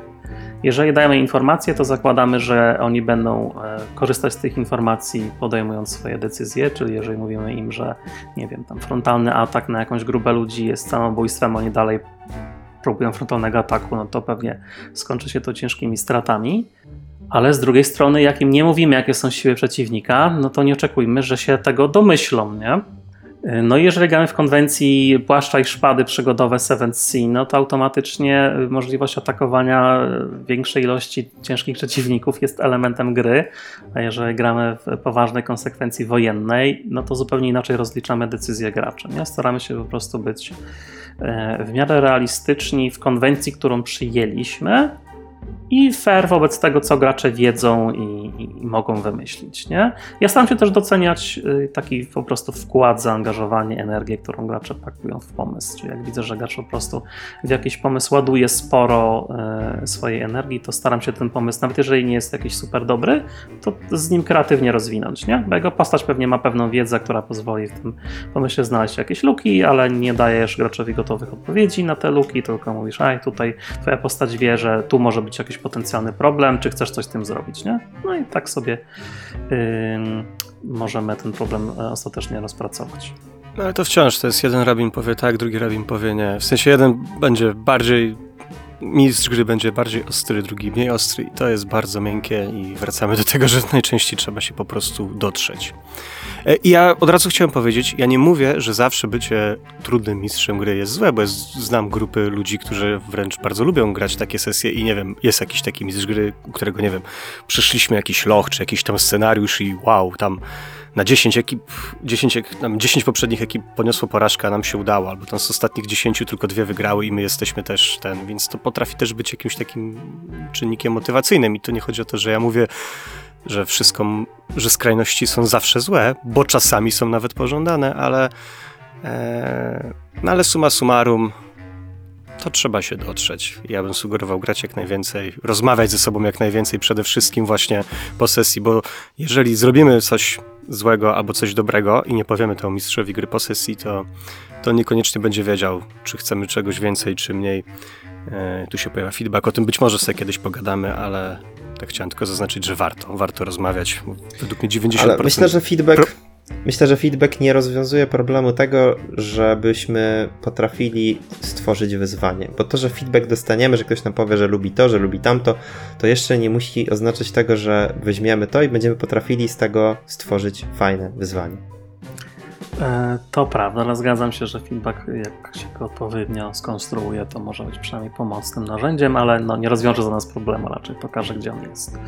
jeżeli dajemy informacje, to zakładamy, że oni będą y, korzystać z tych informacji, podejmując swoje decyzje. Czyli jeżeli mówimy im, że nie wiem, tam frontalny atak na jakąś grupę ludzi jest samobójstwem, oni dalej próbują frontalnego ataku, no to pewnie skończy się to ciężkimi stratami. Ale z drugiej strony, jak im nie mówimy, jakie są siły przeciwnika, no to nie oczekujmy, że się tego domyślą, nie? No i jeżeli gramy w konwencji płaszcza i szpady przygodowe Seventh Sea, no to automatycznie możliwość atakowania większej ilości ciężkich przeciwników jest elementem gry, a jeżeli gramy w poważnej konsekwencji wojennej, no to zupełnie inaczej rozliczamy decyzje graczy. Nie? Staramy się po prostu być e, w miarę realistyczni w konwencji, którą przyjęliśmy, i fair wobec tego, co gracze wiedzą i, i mogą wymyślić. Nie? Ja staram się też doceniać y, taki po prostu wkład, zaangażowanie, energię, którą gracze pakują w pomysł. Czyli jak widzę, że gracz po prostu w jakiś pomysł ładuje sporo y, swojej energii, to staram się ten pomysł, nawet jeżeli nie jest jakiś super dobry, to z nim kreatywnie rozwinąć. Nie? Bo jego postać pewnie ma pewną wiedzę, która pozwoli w tym pomyśle znaleźć jakieś luki, ale nie dajesz graczowi gotowych odpowiedzi na te luki, tylko mówisz, aj, tutaj twoja postać wie, że tu może być jakiś potencjalny problem, czy chcesz coś z tym zrobić, nie? No i tak sobie ym, możemy ten problem e, ostatecznie rozpracować. No ale to wciąż, to jest jeden rabin powie tak, drugi rabin powie nie. W sensie jeden będzie bardziej, mistrz gry będzie bardziej ostry, drugi mniej ostry i to jest bardzo miękkie i wracamy do tego, że najczęściej trzeba się po prostu dotrzeć. E, I ja od razu chciałem powiedzieć, ja nie mówię, że zawsze bycie trudnym mistrzem gry jest złe, bo znam grupy ludzi, którzy wręcz bardzo lubią grać takie sesje i nie wiem, jest jakiś taki mistrz gry, którego, nie wiem, przyszliśmy jakiś loch, czy jakiś tam scenariusz i wow, tam na 10 ekip, 10, ek- tam 10 poprzednich ekip poniosło porażkę, a nam się udało, albo tam z ostatnich 10 tylko dwie wygrały i my jesteśmy też ten, więc to potrafi też być jakimś takim czynnikiem motywacyjnym i to nie chodzi o to, że ja mówię, że wszystko, że skrajności są zawsze złe, bo czasami są nawet pożądane, ale e, no ale summa summarum to trzeba się dotrzeć. Ja bym sugerował grać jak najwięcej, rozmawiać ze sobą jak najwięcej, przede wszystkim właśnie po sesji, bo jeżeli zrobimy coś złego albo coś dobrego i nie powiemy temu mistrzowi gry po sesji, to, to niekoniecznie będzie wiedział, czy chcemy czegoś więcej, czy mniej. E, tu się pojawia feedback, o tym być może sobie kiedyś pogadamy, ale tak chciałem tylko zaznaczyć, że warto, warto rozmawiać. Według mnie 90%... Ale myślę, że feedback. Myślę, że feedback nie rozwiązuje problemu tego, żebyśmy potrafili stworzyć wyzwanie. Bo to, że feedback dostaniemy, że ktoś nam powie, że lubi to, że lubi tamto, to jeszcze nie musi oznaczać tego, że weźmiemy to i będziemy potrafili z tego stworzyć fajne wyzwanie. E, To prawda, ale zgadzam się, że feedback, jak się go odpowiednio skonstruuje, to może być przynajmniej pomocnym narzędziem, ale no, nie rozwiąże za nas problemu, raczej pokaże, gdzie on jest.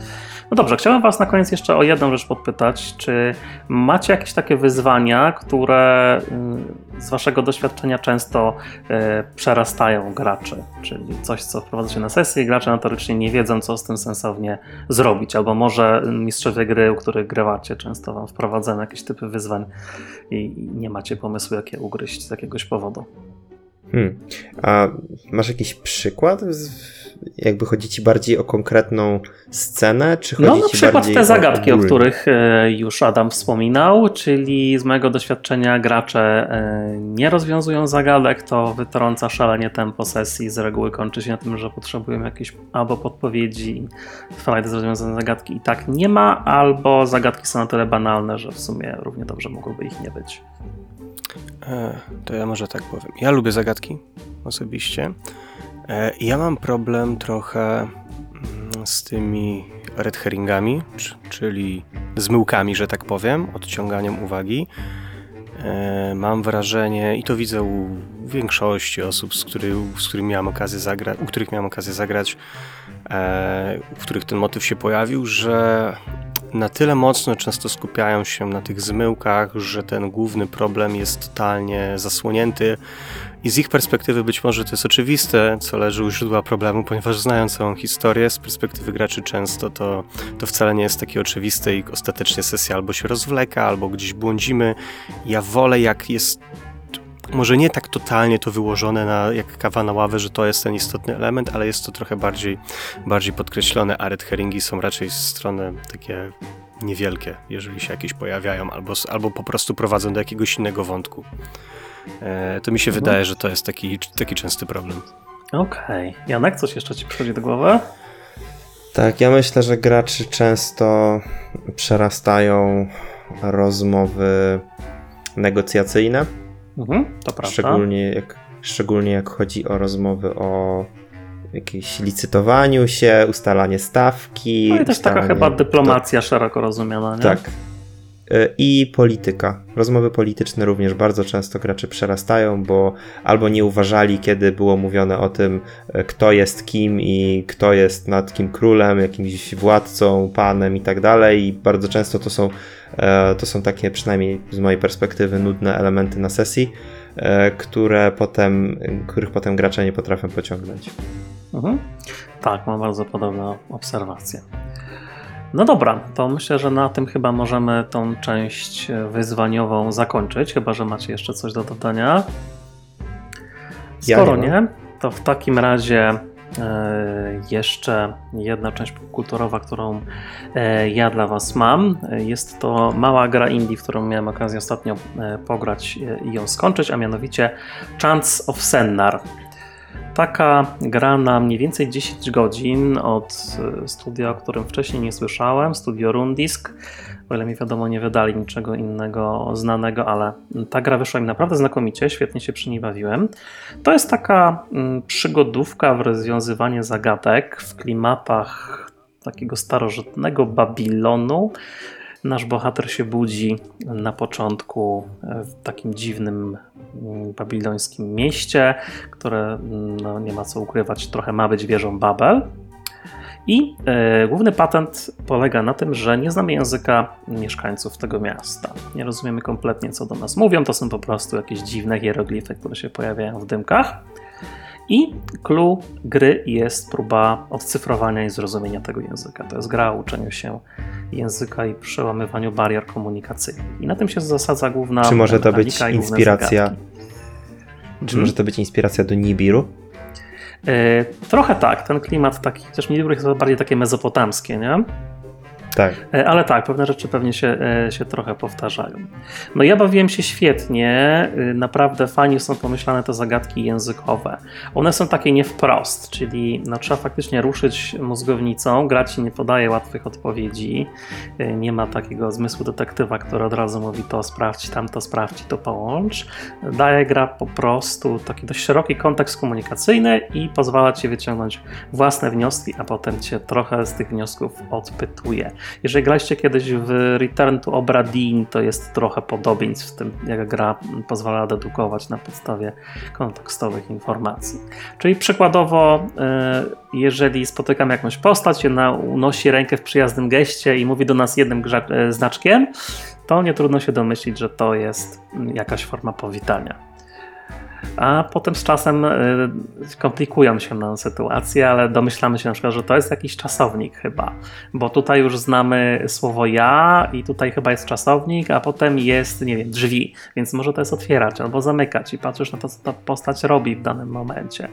No dobrze, chciałem Was na koniec jeszcze o jedną rzecz podpytać. Czy macie jakieś takie wyzwania, które y, z Waszego doświadczenia często y, przerastają graczy? Czyli coś, co wprowadzacie na sesję i gracze notorycznie nie wiedzą, co z tym sensownie zrobić, albo może mistrzowie gry, u których grywacie, często Wam wprowadzają jakieś typy wyzwań i nie macie pomysłu, jak je ugryźć z jakiegoś powodu. Hmm. A masz jakiś przykład? Jakby chodzi ci bardziej o konkretną scenę, czy chodzi No na przykład bardziej te zagadki, o ogólnie? których e, już Adam wspominał, czyli z mojego doświadczenia gracze e, nie rozwiązują zagadek, to wytrąca szalenie tempo sesji, z reguły kończy się na tym, że potrzebują jakiejś albo podpowiedzi, frajdy z rozwiązania zagadki i tak nie ma, albo zagadki są na tyle banalne, że w sumie równie dobrze mogłoby ich nie być. E, To ja może tak powiem. Ja lubię zagadki osobiście. E, Ja mam problem trochę mm, z tymi red herringami, czyli zmyłkami, że tak powiem, odciąganiem uwagi. E, Mam wrażenie, i to widzę u większości osób, z, który, z którymi miałem okazję zagrać, u których miałem okazję zagrać, e, u których ten motyw się pojawił, że na tyle mocno często skupiają się na tych zmyłkach, że ten główny problem jest totalnie zasłonięty i z ich perspektywy być może to jest oczywiste, co leży u źródła problemu, ponieważ znają całą historię, z perspektywy graczy często to, to wcale nie jest takie oczywiste i ostatecznie sesja albo się rozwleka, albo gdzieś błądzimy. Ja wolę jak jest może nie tak totalnie to wyłożone na, jak kawa na ławę, że to jest ten istotny element, ale jest to trochę bardziej, bardziej podkreślone, a red herringi są raczej z strony takie niewielkie, jeżeli się jakieś pojawiają, albo, albo po prostu prowadzą do jakiegoś innego wątku. E, to mi się Mhm. wydaje, że to jest taki, taki częsty problem. Okej. Janek, coś jeszcze Ci przychodzi do głowy? Tak, ja myślę, że graczy często przerastają rozmowy negocjacyjne, Mhm, to prawda. szczególnie jak, szczególnie jak chodzi o rozmowy o jakimś licytowaniu się, ustalanie stawki. No i też taka ustalanie, chyba kto- dyplomacja szeroko rozumiana, nie? Tak. Y, I polityka. Rozmowy polityczne również bardzo często gracze przerastają, bo albo nie uważali, kiedy było mówione o tym, y, kto jest kim i kto jest nad kim królem, jakimś władcą, panem i tak dalej. I bardzo często to są, e, to są takie, przynajmniej z mojej perspektywy, nudne elementy na sesji, e, które potem, których potem gracze nie potrafią pociągnąć. Mhm. Tak, mam bardzo podobne obserwacje. No dobra, to myślę, że na tym chyba możemy tą część wyzwaniową zakończyć, chyba że macie jeszcze coś do dodania. Ja Skoro nie mam. nie, to w takim razie e, jeszcze jedna część popkulturowa, którą e, ja dla Was mam. E, Jest to mała gra indie, w którą miałem okazję ostatnio e, pograć e, i ją skończyć, a mianowicie Chance of Sennar. Taka gra na mniej więcej 10 godzin od e, studia, o którym wcześniej nie słyszałem, studio Rundisk. O ile mi wiadomo, nie wydali niczego innego znanego, ale ta gra wyszła mi naprawdę znakomicie, świetnie się przy niej bawiłem. To jest taka mm, przygodówka w rozwiązywanie zagadek w klimatach takiego starożytnego Babilonu. Nasz bohater się budzi na początku e, w takim dziwnym babilońskim mieście, które mm, no, nie ma co ukrywać, trochę ma być wieżą Babel. I e, główny patent polega na tym, że nie znamy języka mieszkańców tego miasta. Nie rozumiemy kompletnie, co do nas mówią. To są po prostu jakieś dziwne hieroglify, które się pojawiają w dymkach. I clue gry jest próba odcyfrowania i zrozumienia tego języka. To jest gra o uczeniu się języka i przełamywaniu barier komunikacyjnych. I na tym się zasadza główna Czy może to być inspiracja? Czy Hmm? może to być inspiracja do Nibiru? E, trochę tak, ten klimat taki, chociaż mi jest bardziej takie mezopotamskie, nie? Tak. E, Ale tak, pewne rzeczy pewnie się, e, się trochę powtarzają. No ja bawiłem się świetnie, e, naprawdę fajnie są pomyślane te zagadki językowe. One są takie nie wprost, czyli no, trzeba faktycznie ruszyć mózgownicą, gra ci nie podaje łatwych odpowiedzi, nie ma takiego zmysłu detektywa, który od razu mówi to sprawdź, tamto sprawdź, to połącz. Daje gra po prostu taki dość szeroki kontekst komunikacyjny i pozwala ci wyciągnąć własne wnioski, a potem cię trochę z tych wniosków odpytuje. Jeżeli graliście kiedyś w Return to Obra Dinn, to jest trochę podobieństw w tym, jak gra pozwala dedukować na podstawie kontekstowych informacji. Czyli przykładowo, e, jeżeli spotykamy jakąś postać, ona unosi rękę w przyjaznym geście i mówi do nas jednym e, znaczkiem, to nie trudno się domyślić, że to jest jakaś forma powitania. A potem z czasem y, komplikują się nam sytuacje, ale domyślamy się na przykład, że to jest jakiś czasownik chyba, bo tutaj już znamy słowo ja i tutaj chyba jest czasownik, a potem jest, nie wiem, drzwi, więc może to jest otwierać albo zamykać i patrzysz na to, co ta postać robi w danym momencie.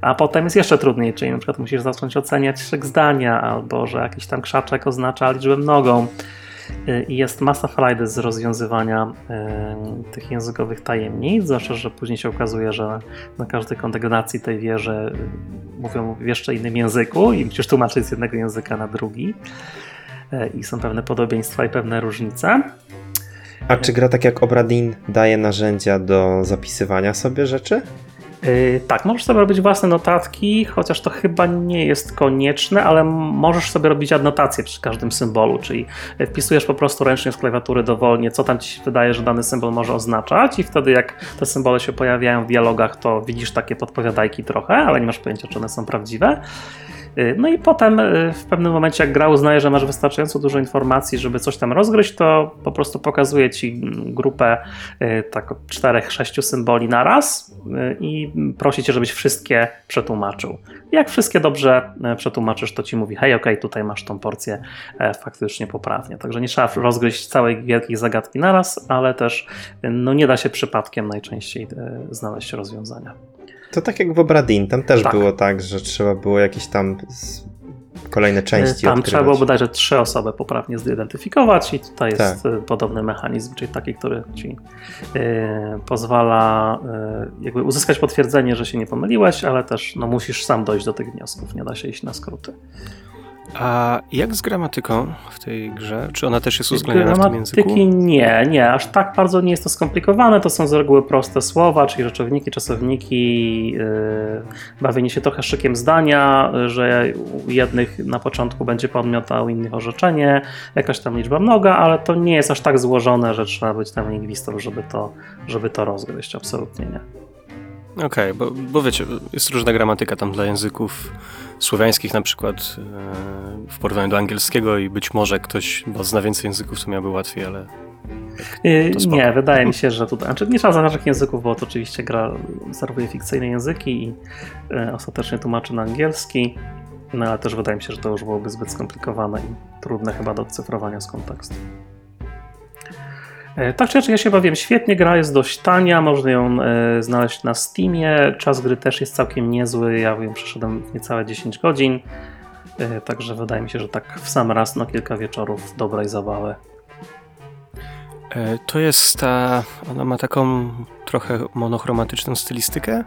A potem jest jeszcze trudniej, czyli na przykład musisz zacząć oceniać szyk zdania, albo że jakiś tam krzaczek oznacza liczbę mnogą. Y, I jest masa frajdy z rozwiązywania y, tych językowych tajemnic, zwłaszcza, że później się okazuje, że na każdej kondygnacji tej wieży y, mówią w jeszcze innym języku i musisz tłumaczyć z jednego języka na drugi. I są pewne podobieństwa i pewne różnice. A czy gra tak jak Obradin daje narzędzia do zapisywania sobie rzeczy? Yy, tak, możesz sobie robić własne notatki, chociaż to chyba nie jest konieczne, ale możesz sobie robić adnotacje przy każdym symbolu, czyli wpisujesz po prostu ręcznie z klawiatury dowolnie, co tam ci się wydaje, że dany symbol może oznaczać i wtedy jak te symbole się pojawiają w dialogach, to widzisz takie podpowiadajki trochę, ale nie masz pojęcia, czy one są prawdziwe. Yy, No i potem yy, w pewnym momencie, jak gra uznaje, że masz wystarczająco dużo informacji, żeby coś tam rozgryźć, to po prostu pokazuje ci grupę y, tak czterech, sześciu symboli na raz y, i prosi cię, żebyś wszystkie przetłumaczył. Jak wszystkie dobrze przetłumaczysz, to ci mówi, hej, okej, tutaj masz tą porcję e, faktycznie poprawnie. Także nie trzeba rozgryźć całej wielkiej zagadki naraz, ale też y, no, nie da się przypadkiem najczęściej e, znaleźć rozwiązania. To tak jak w Obradin, tam też Tak. było tak, że trzeba było jakieś tam kolejne części Tam odkrywać. trzeba było bodajże trzy osoby poprawnie zidentyfikować i tutaj jest Tak. e, podobny mechanizm, czyli taki, który ci e, pozwala e, jakby uzyskać potwierdzenie, że się nie pomyliłeś, ale też no, musisz sam dojść do tych wniosków, nie da się iść na skróty. A jak z gramatyką w tej grze? Czy ona też jest uwzględniona w tym języku? Gramatyki nie, nie, aż tak bardzo nie jest to skomplikowane, to są z reguły proste słowa, czyli rzeczowniki, czasowniki, yy, bawienie się trochę szykiem zdania, że u jednych na początku będzie podmiot, a u innych orzeczenie, jakaś tam liczba mnoga, ale to nie jest aż tak złożone, że trzeba być tam lingwistą, żeby to, żeby to rozgryźć, absolutnie nie. Okej, bo, bo wiecie, jest różna gramatyka tam dla języków słowiańskich na przykład e, w porównaniu do angielskiego i być może ktoś bo zna więcej języków, to miałby łatwiej, ale spoko. Nie, wydaje mi się, że tutaj. Znaczy nie trzeba za naszych języków, bo to oczywiście gra serwuje fikcyjne języki i yy, ostatecznie tłumaczy na angielski. No ale też wydaje mi się, że to już byłoby zbyt skomplikowane i trudne chyba do odcyfrowania z kontekstu. Yy, Tak czy inaczej, ja się bawiłem świetnie, gra jest dość tania, można ją yy, znaleźć na Steamie, czas gry też jest całkiem niezły, ja ją przeszedłem niecałe 10 godzin, Yy, także wydaje mi się, że tak w sam raz na kilka wieczorów dobrej zabawy. e, to jest ta, ona ma taką trochę monochromatyczną stylistykę?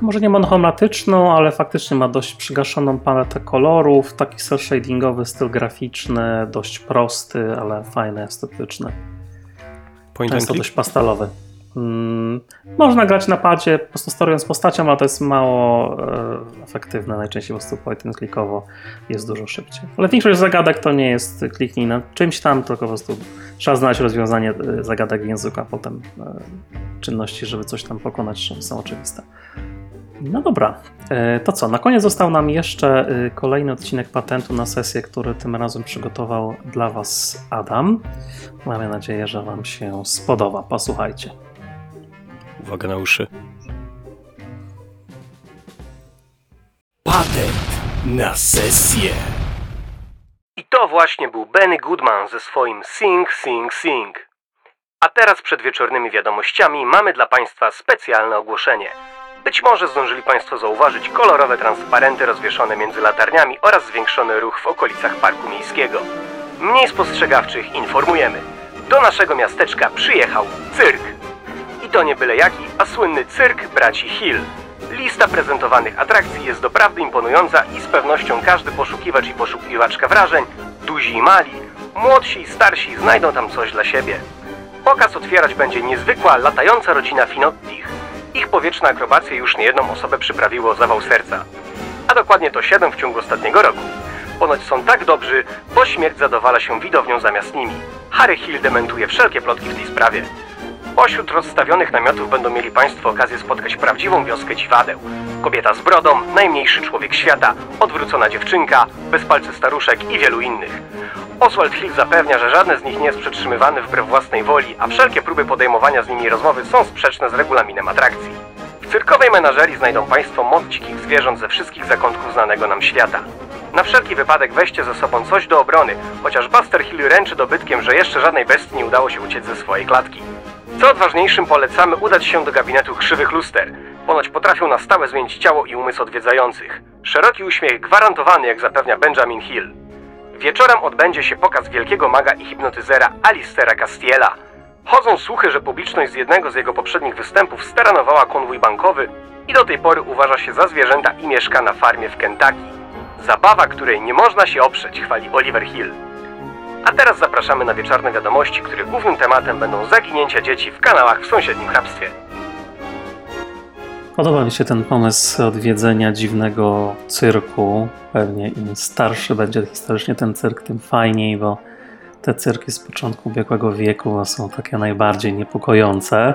Może nie monochromatyczną, ale faktycznie ma dość przygaszoną paletę kolorów, taki cel shadingowy, styl graficzny, dość prosty, ale fajny, estetyczny. Point Często dość pastelowy. Mm, można grać na padzie, po prostu sterując postacią, ale to jest mało e, efektywne. Najczęściej po prostu point and clickowo jest dużo szybciej. Ale większość zagadek to nie jest kliknij na czymś tam, tylko po prostu trzeba znaleźć rozwiązanie e, zagadek w języku, a potem e, czynności, żeby coś tam pokonać, są oczywiste. No dobra, to co? Na koniec został nam jeszcze kolejny odcinek patentu na sesję, który tym razem przygotował dla Was Adam. Mamy nadzieję, że Wam się spodoba. Posłuchajcie. Uwaga na uszy. Patent na sesję. I to właśnie był Benny Goodman ze swoim Sing, Sing, Sing. A teraz przed wieczornymi wiadomościami mamy dla Państwa specjalne ogłoszenie. Być może zdążyli Państwo zauważyć kolorowe transparenty rozwieszone między latarniami oraz zwiększony ruch w okolicach Parku Miejskiego. Mniej spostrzegawczych informujemy. Do naszego miasteczka przyjechał cyrk. I to nie byle jaki, a słynny cyrk braci Hill. Lista prezentowanych atrakcji jest doprawdy imponująca i z pewnością każdy poszukiwacz i poszukiwaczka wrażeń, duzi i mali, młodsi i starsi znajdą tam coś dla siebie. Pokaz otwierać będzie niezwykła, latająca rodzina Finottich. Ich powietrzne akrobacje już niejedną osobę przyprawiło o zawał serca. A dokładnie to siedem w ciągu ostatniego roku. Ponoć są tak dobrzy, bo śmierć zadowala się widownią zamiast nimi. Harry Hill dementuje wszelkie plotki w tej sprawie. Pośród rozstawionych namiotów będą mieli Państwo okazję spotkać prawdziwą wioskę dziwadeł. Kobieta z brodą, najmniejszy człowiek świata, odwrócona dziewczynka, bezpalcy staruszek i wielu innych. Oswald Hill zapewnia, że żadne z nich nie jest przetrzymywane wbrew własnej woli, a wszelkie próby podejmowania z nimi rozmowy są sprzeczne z regulaminem atrakcji. W cyrkowej menażerii znajdą Państwo moc dzikich zwierząt ze wszystkich zakątków znanego nam świata. Na wszelki wypadek weźcie ze sobą coś do obrony, chociaż Buster Hill ręczy dobytkiem, że jeszcze żadnej bestii nie udało się uciec ze swojej klatki. Co odważniejszym polecamy udać się do gabinetu krzywych luster. Ponoć potrafią na stałe zmienić ciało i umysł odwiedzających. Szeroki uśmiech gwarantowany, jak zapewnia Benjamin Hill. Wieczorem odbędzie się pokaz wielkiego maga i hipnotyzera Alistera Castiela. Chodzą słuchy, że publiczność z jednego z jego poprzednich występów staranowała konwój bankowy i do tej pory uważa się za zwierzęta i mieszka na farmie w Kentucky. Zabawa, której nie można się oprzeć, chwali Oliver Hill. A teraz zapraszamy na wieczorne wiadomości, których głównym tematem będą zaginięcia dzieci w kanałach w sąsiednim hrabstwie. Podoba mi się ten pomysł odwiedzenia dziwnego cyrku. Pewnie im starszy będzie historycznie ten cyrk, tym fajniej, bo te cyrki z początku ubiegłego wieku są takie najbardziej niepokojące.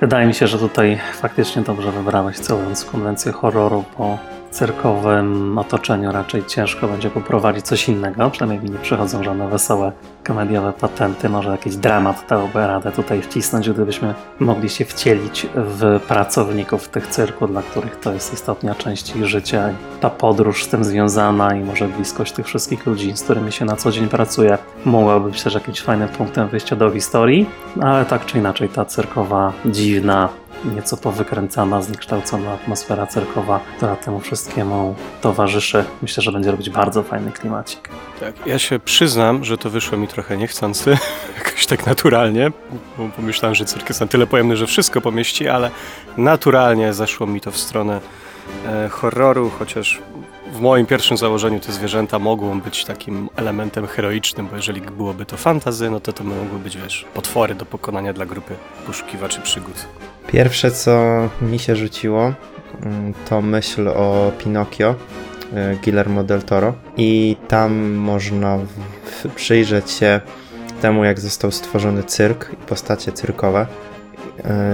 Wydaje mi się, że tutaj faktycznie dobrze wybrałeś celując konwencję horroru, bo cyrkowym otoczeniu raczej ciężko będzie poprowadzić coś innego. Przynajmniej mi nie przychodzą żadne wesołe komediowe patenty. Może jakiś dramat dałoby radę tutaj wcisnąć, gdybyśmy mogli się wcielić w pracowników tych cyrku, dla których to jest istotna część ich życia. Ta podróż z tym związana i może bliskość tych wszystkich ludzi, z którymi się na co dzień pracuje, mogłaby być też jakimś fajnym punktem wyjścia do historii. Ale tak czy inaczej, ta cyrkowa, dziwna, nieco powykręcana, zniekształcona atmosfera cyrkowa, która temu wszystkiemu towarzyszy. Myślę, że będzie robić bardzo fajny klimacik. Tak, ja się przyznam, że to wyszło mi trochę niechcący, jakoś tak naturalnie, pomyślałem, że cyrk jest na tyle pojemny, że wszystko pomieści, ale naturalnie zeszło mi to w stronę e, horroru, chociaż w moim pierwszym założeniu te zwierzęta mogą być takim elementem heroicznym, bo jeżeli byłoby to fantazy, no to to mogły być, wiesz, potwory do pokonania dla grupy poszukiwaczy przygód. Pierwsze, co mi się rzuciło, mm, to myśl o Pinokio Guillermo del Toro i tam można przyjrzeć się temu, jak został stworzony cyrk i postacie cyrkowe.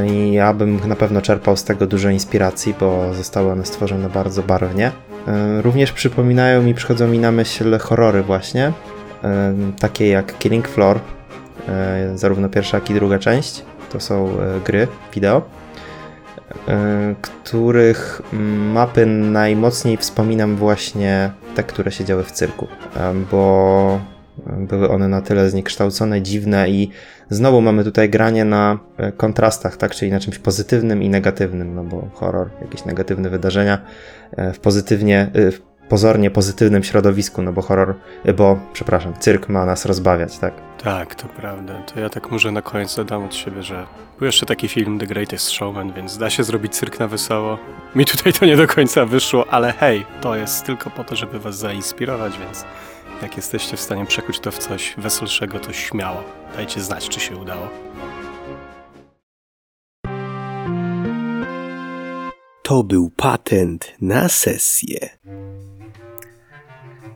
Y, I ja bym na pewno czerpał z tego dużo inspiracji, bo zostały one stworzone bardzo barwnie. Y, Również przypominają mi, przychodzą mi na myśl horrory właśnie, takie jak Killing Floor, zarówno pierwsza, jak i druga część. To są gry wideo, których mm, mapy najmocniej wspominam właśnie te, które się działy w cyrku, em, bo były one na tyle zniekształcone, dziwne i znowu mamy tutaj granie na e, kontrastach, tak, czyli na czymś pozytywnym i negatywnym, no bo horror, jakieś negatywne wydarzenia e, w pozytywnie, e, w pozornie pozytywnym środowisku, no bo horror, y, bo, przepraszam, cyrk ma nas rozbawiać, tak? Tak, to prawda. To ja tak może na koniec dodam od siebie, że był jeszcze taki film The Greatest Showman, więc da się zrobić cyrk na wesoło. Mi tutaj to nie do końca wyszło, ale hej, to jest tylko po to, żeby was zainspirować, więc jak jesteście w stanie przekuć to w coś weselszego, to śmiało. Dajcie znać, czy się udało. To był patent na sesję.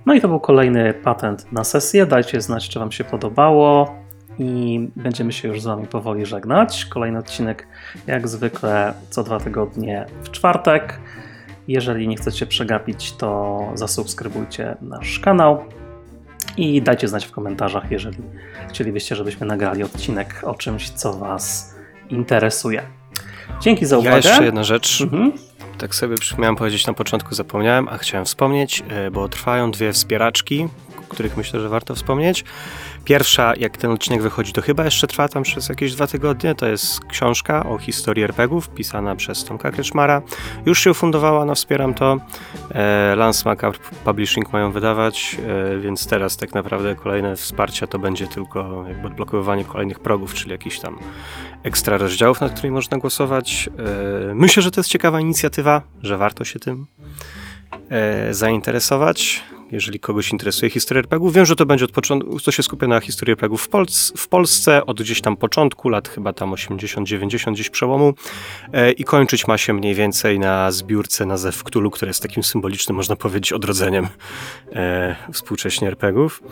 No i to był kolejny patent na sesję. Dajcie znać, czy Wam się podobało. I będziemy się już z Wami powoli żegnać. Kolejny odcinek, jak zwykle, co dwa tygodnie w czwartek. Jeżeli nie chcecie przegapić, to zasubskrybujcie nasz kanał i dajcie znać w komentarzach, jeżeli chcielibyście, żebyśmy nagrali odcinek o czymś, co Was interesuje. Dzięki za uwagę. Ja jeszcze jedna rzecz. Mhm. Tak sobie miałem powiedzieć na początku, zapomniałem, a chciałem wspomnieć, e, bo trwają dwie wspieraczki, o których myślę, że warto wspomnieć. Pierwsza, jak ten odcinek wychodzi, to chyba jeszcze trwa tam przez jakieś dwa tygodnie. To jest książka o historii RPGów, pisana przez Tomka Kreczmara. Już się ufundowała, no wspieram to. E, Lance Macabre Publishing mają wydawać, e, więc teraz tak naprawdę kolejne wsparcia to będzie tylko jakby odblokowywanie kolejnych progów, czyli jakichś tam ekstra rozdziałów, nad którymi można głosować. E, Myślę, że to jest ciekawa inicjatywa, że warto się tym zainteresować. Jeżeli kogoś interesuje historia RPGów, wiem, że to będzie od początku, to się skupia na historii RPGów w, Polc- w Polsce od gdzieś tam początku, lat chyba tam 80-90 gdzieś przełomu e, i kończyć ma się mniej więcej na zbiórce na Zew Cthulhu, które jest takim symbolicznym, można powiedzieć, odrodzeniem e, współcześnie RPGów.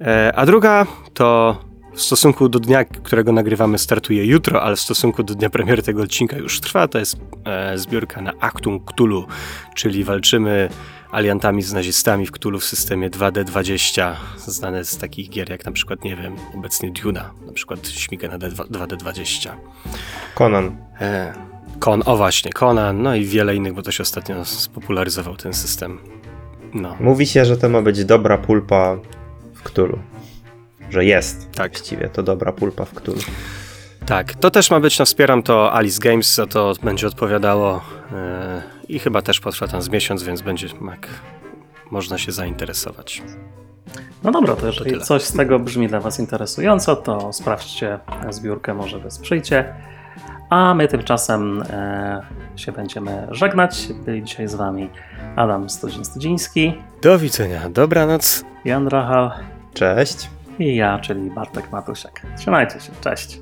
E, a druga to w stosunku do dnia, którego nagrywamy, startuje jutro, ale w stosunku do dnia premiery tego odcinka już trwa. To jest e, zbiórka na Actum Cthulhu, czyli walczymy aliantami z nazistami w Cthulhu w systemie 2D20, znane z takich gier jak na przykład, nie wiem, obecnie Duna, na przykład Śmigę na D2, 2D20. Conan. E, Kon, o właśnie, Conan, no i wiele innych, bo to się ostatnio spopularyzował ten system. No, Mówi się, że to ma być dobra pulpa w Cthulhu. Że jest. Tak. Właściwie to dobra pulpa w Cthulhu. Tak, to też ma być, no wspieram to Alice Games, za to będzie odpowiadało e, i chyba też potrwa tam z miesiąc, więc będzie jak można się zainteresować. No dobra, to jeżeli tyle. coś z tego brzmi dla Was interesująco, to sprawdźcie zbiórkę, może wesprzyjcie. A my tymczasem e, się będziemy żegnać. Byli dzisiaj z Wami Adam Studziń-Studziński, Do widzenia, dobranoc. Jan Rachal Cześć. i ja, czyli Bartek Matusiak. Trzymajcie się, cześć.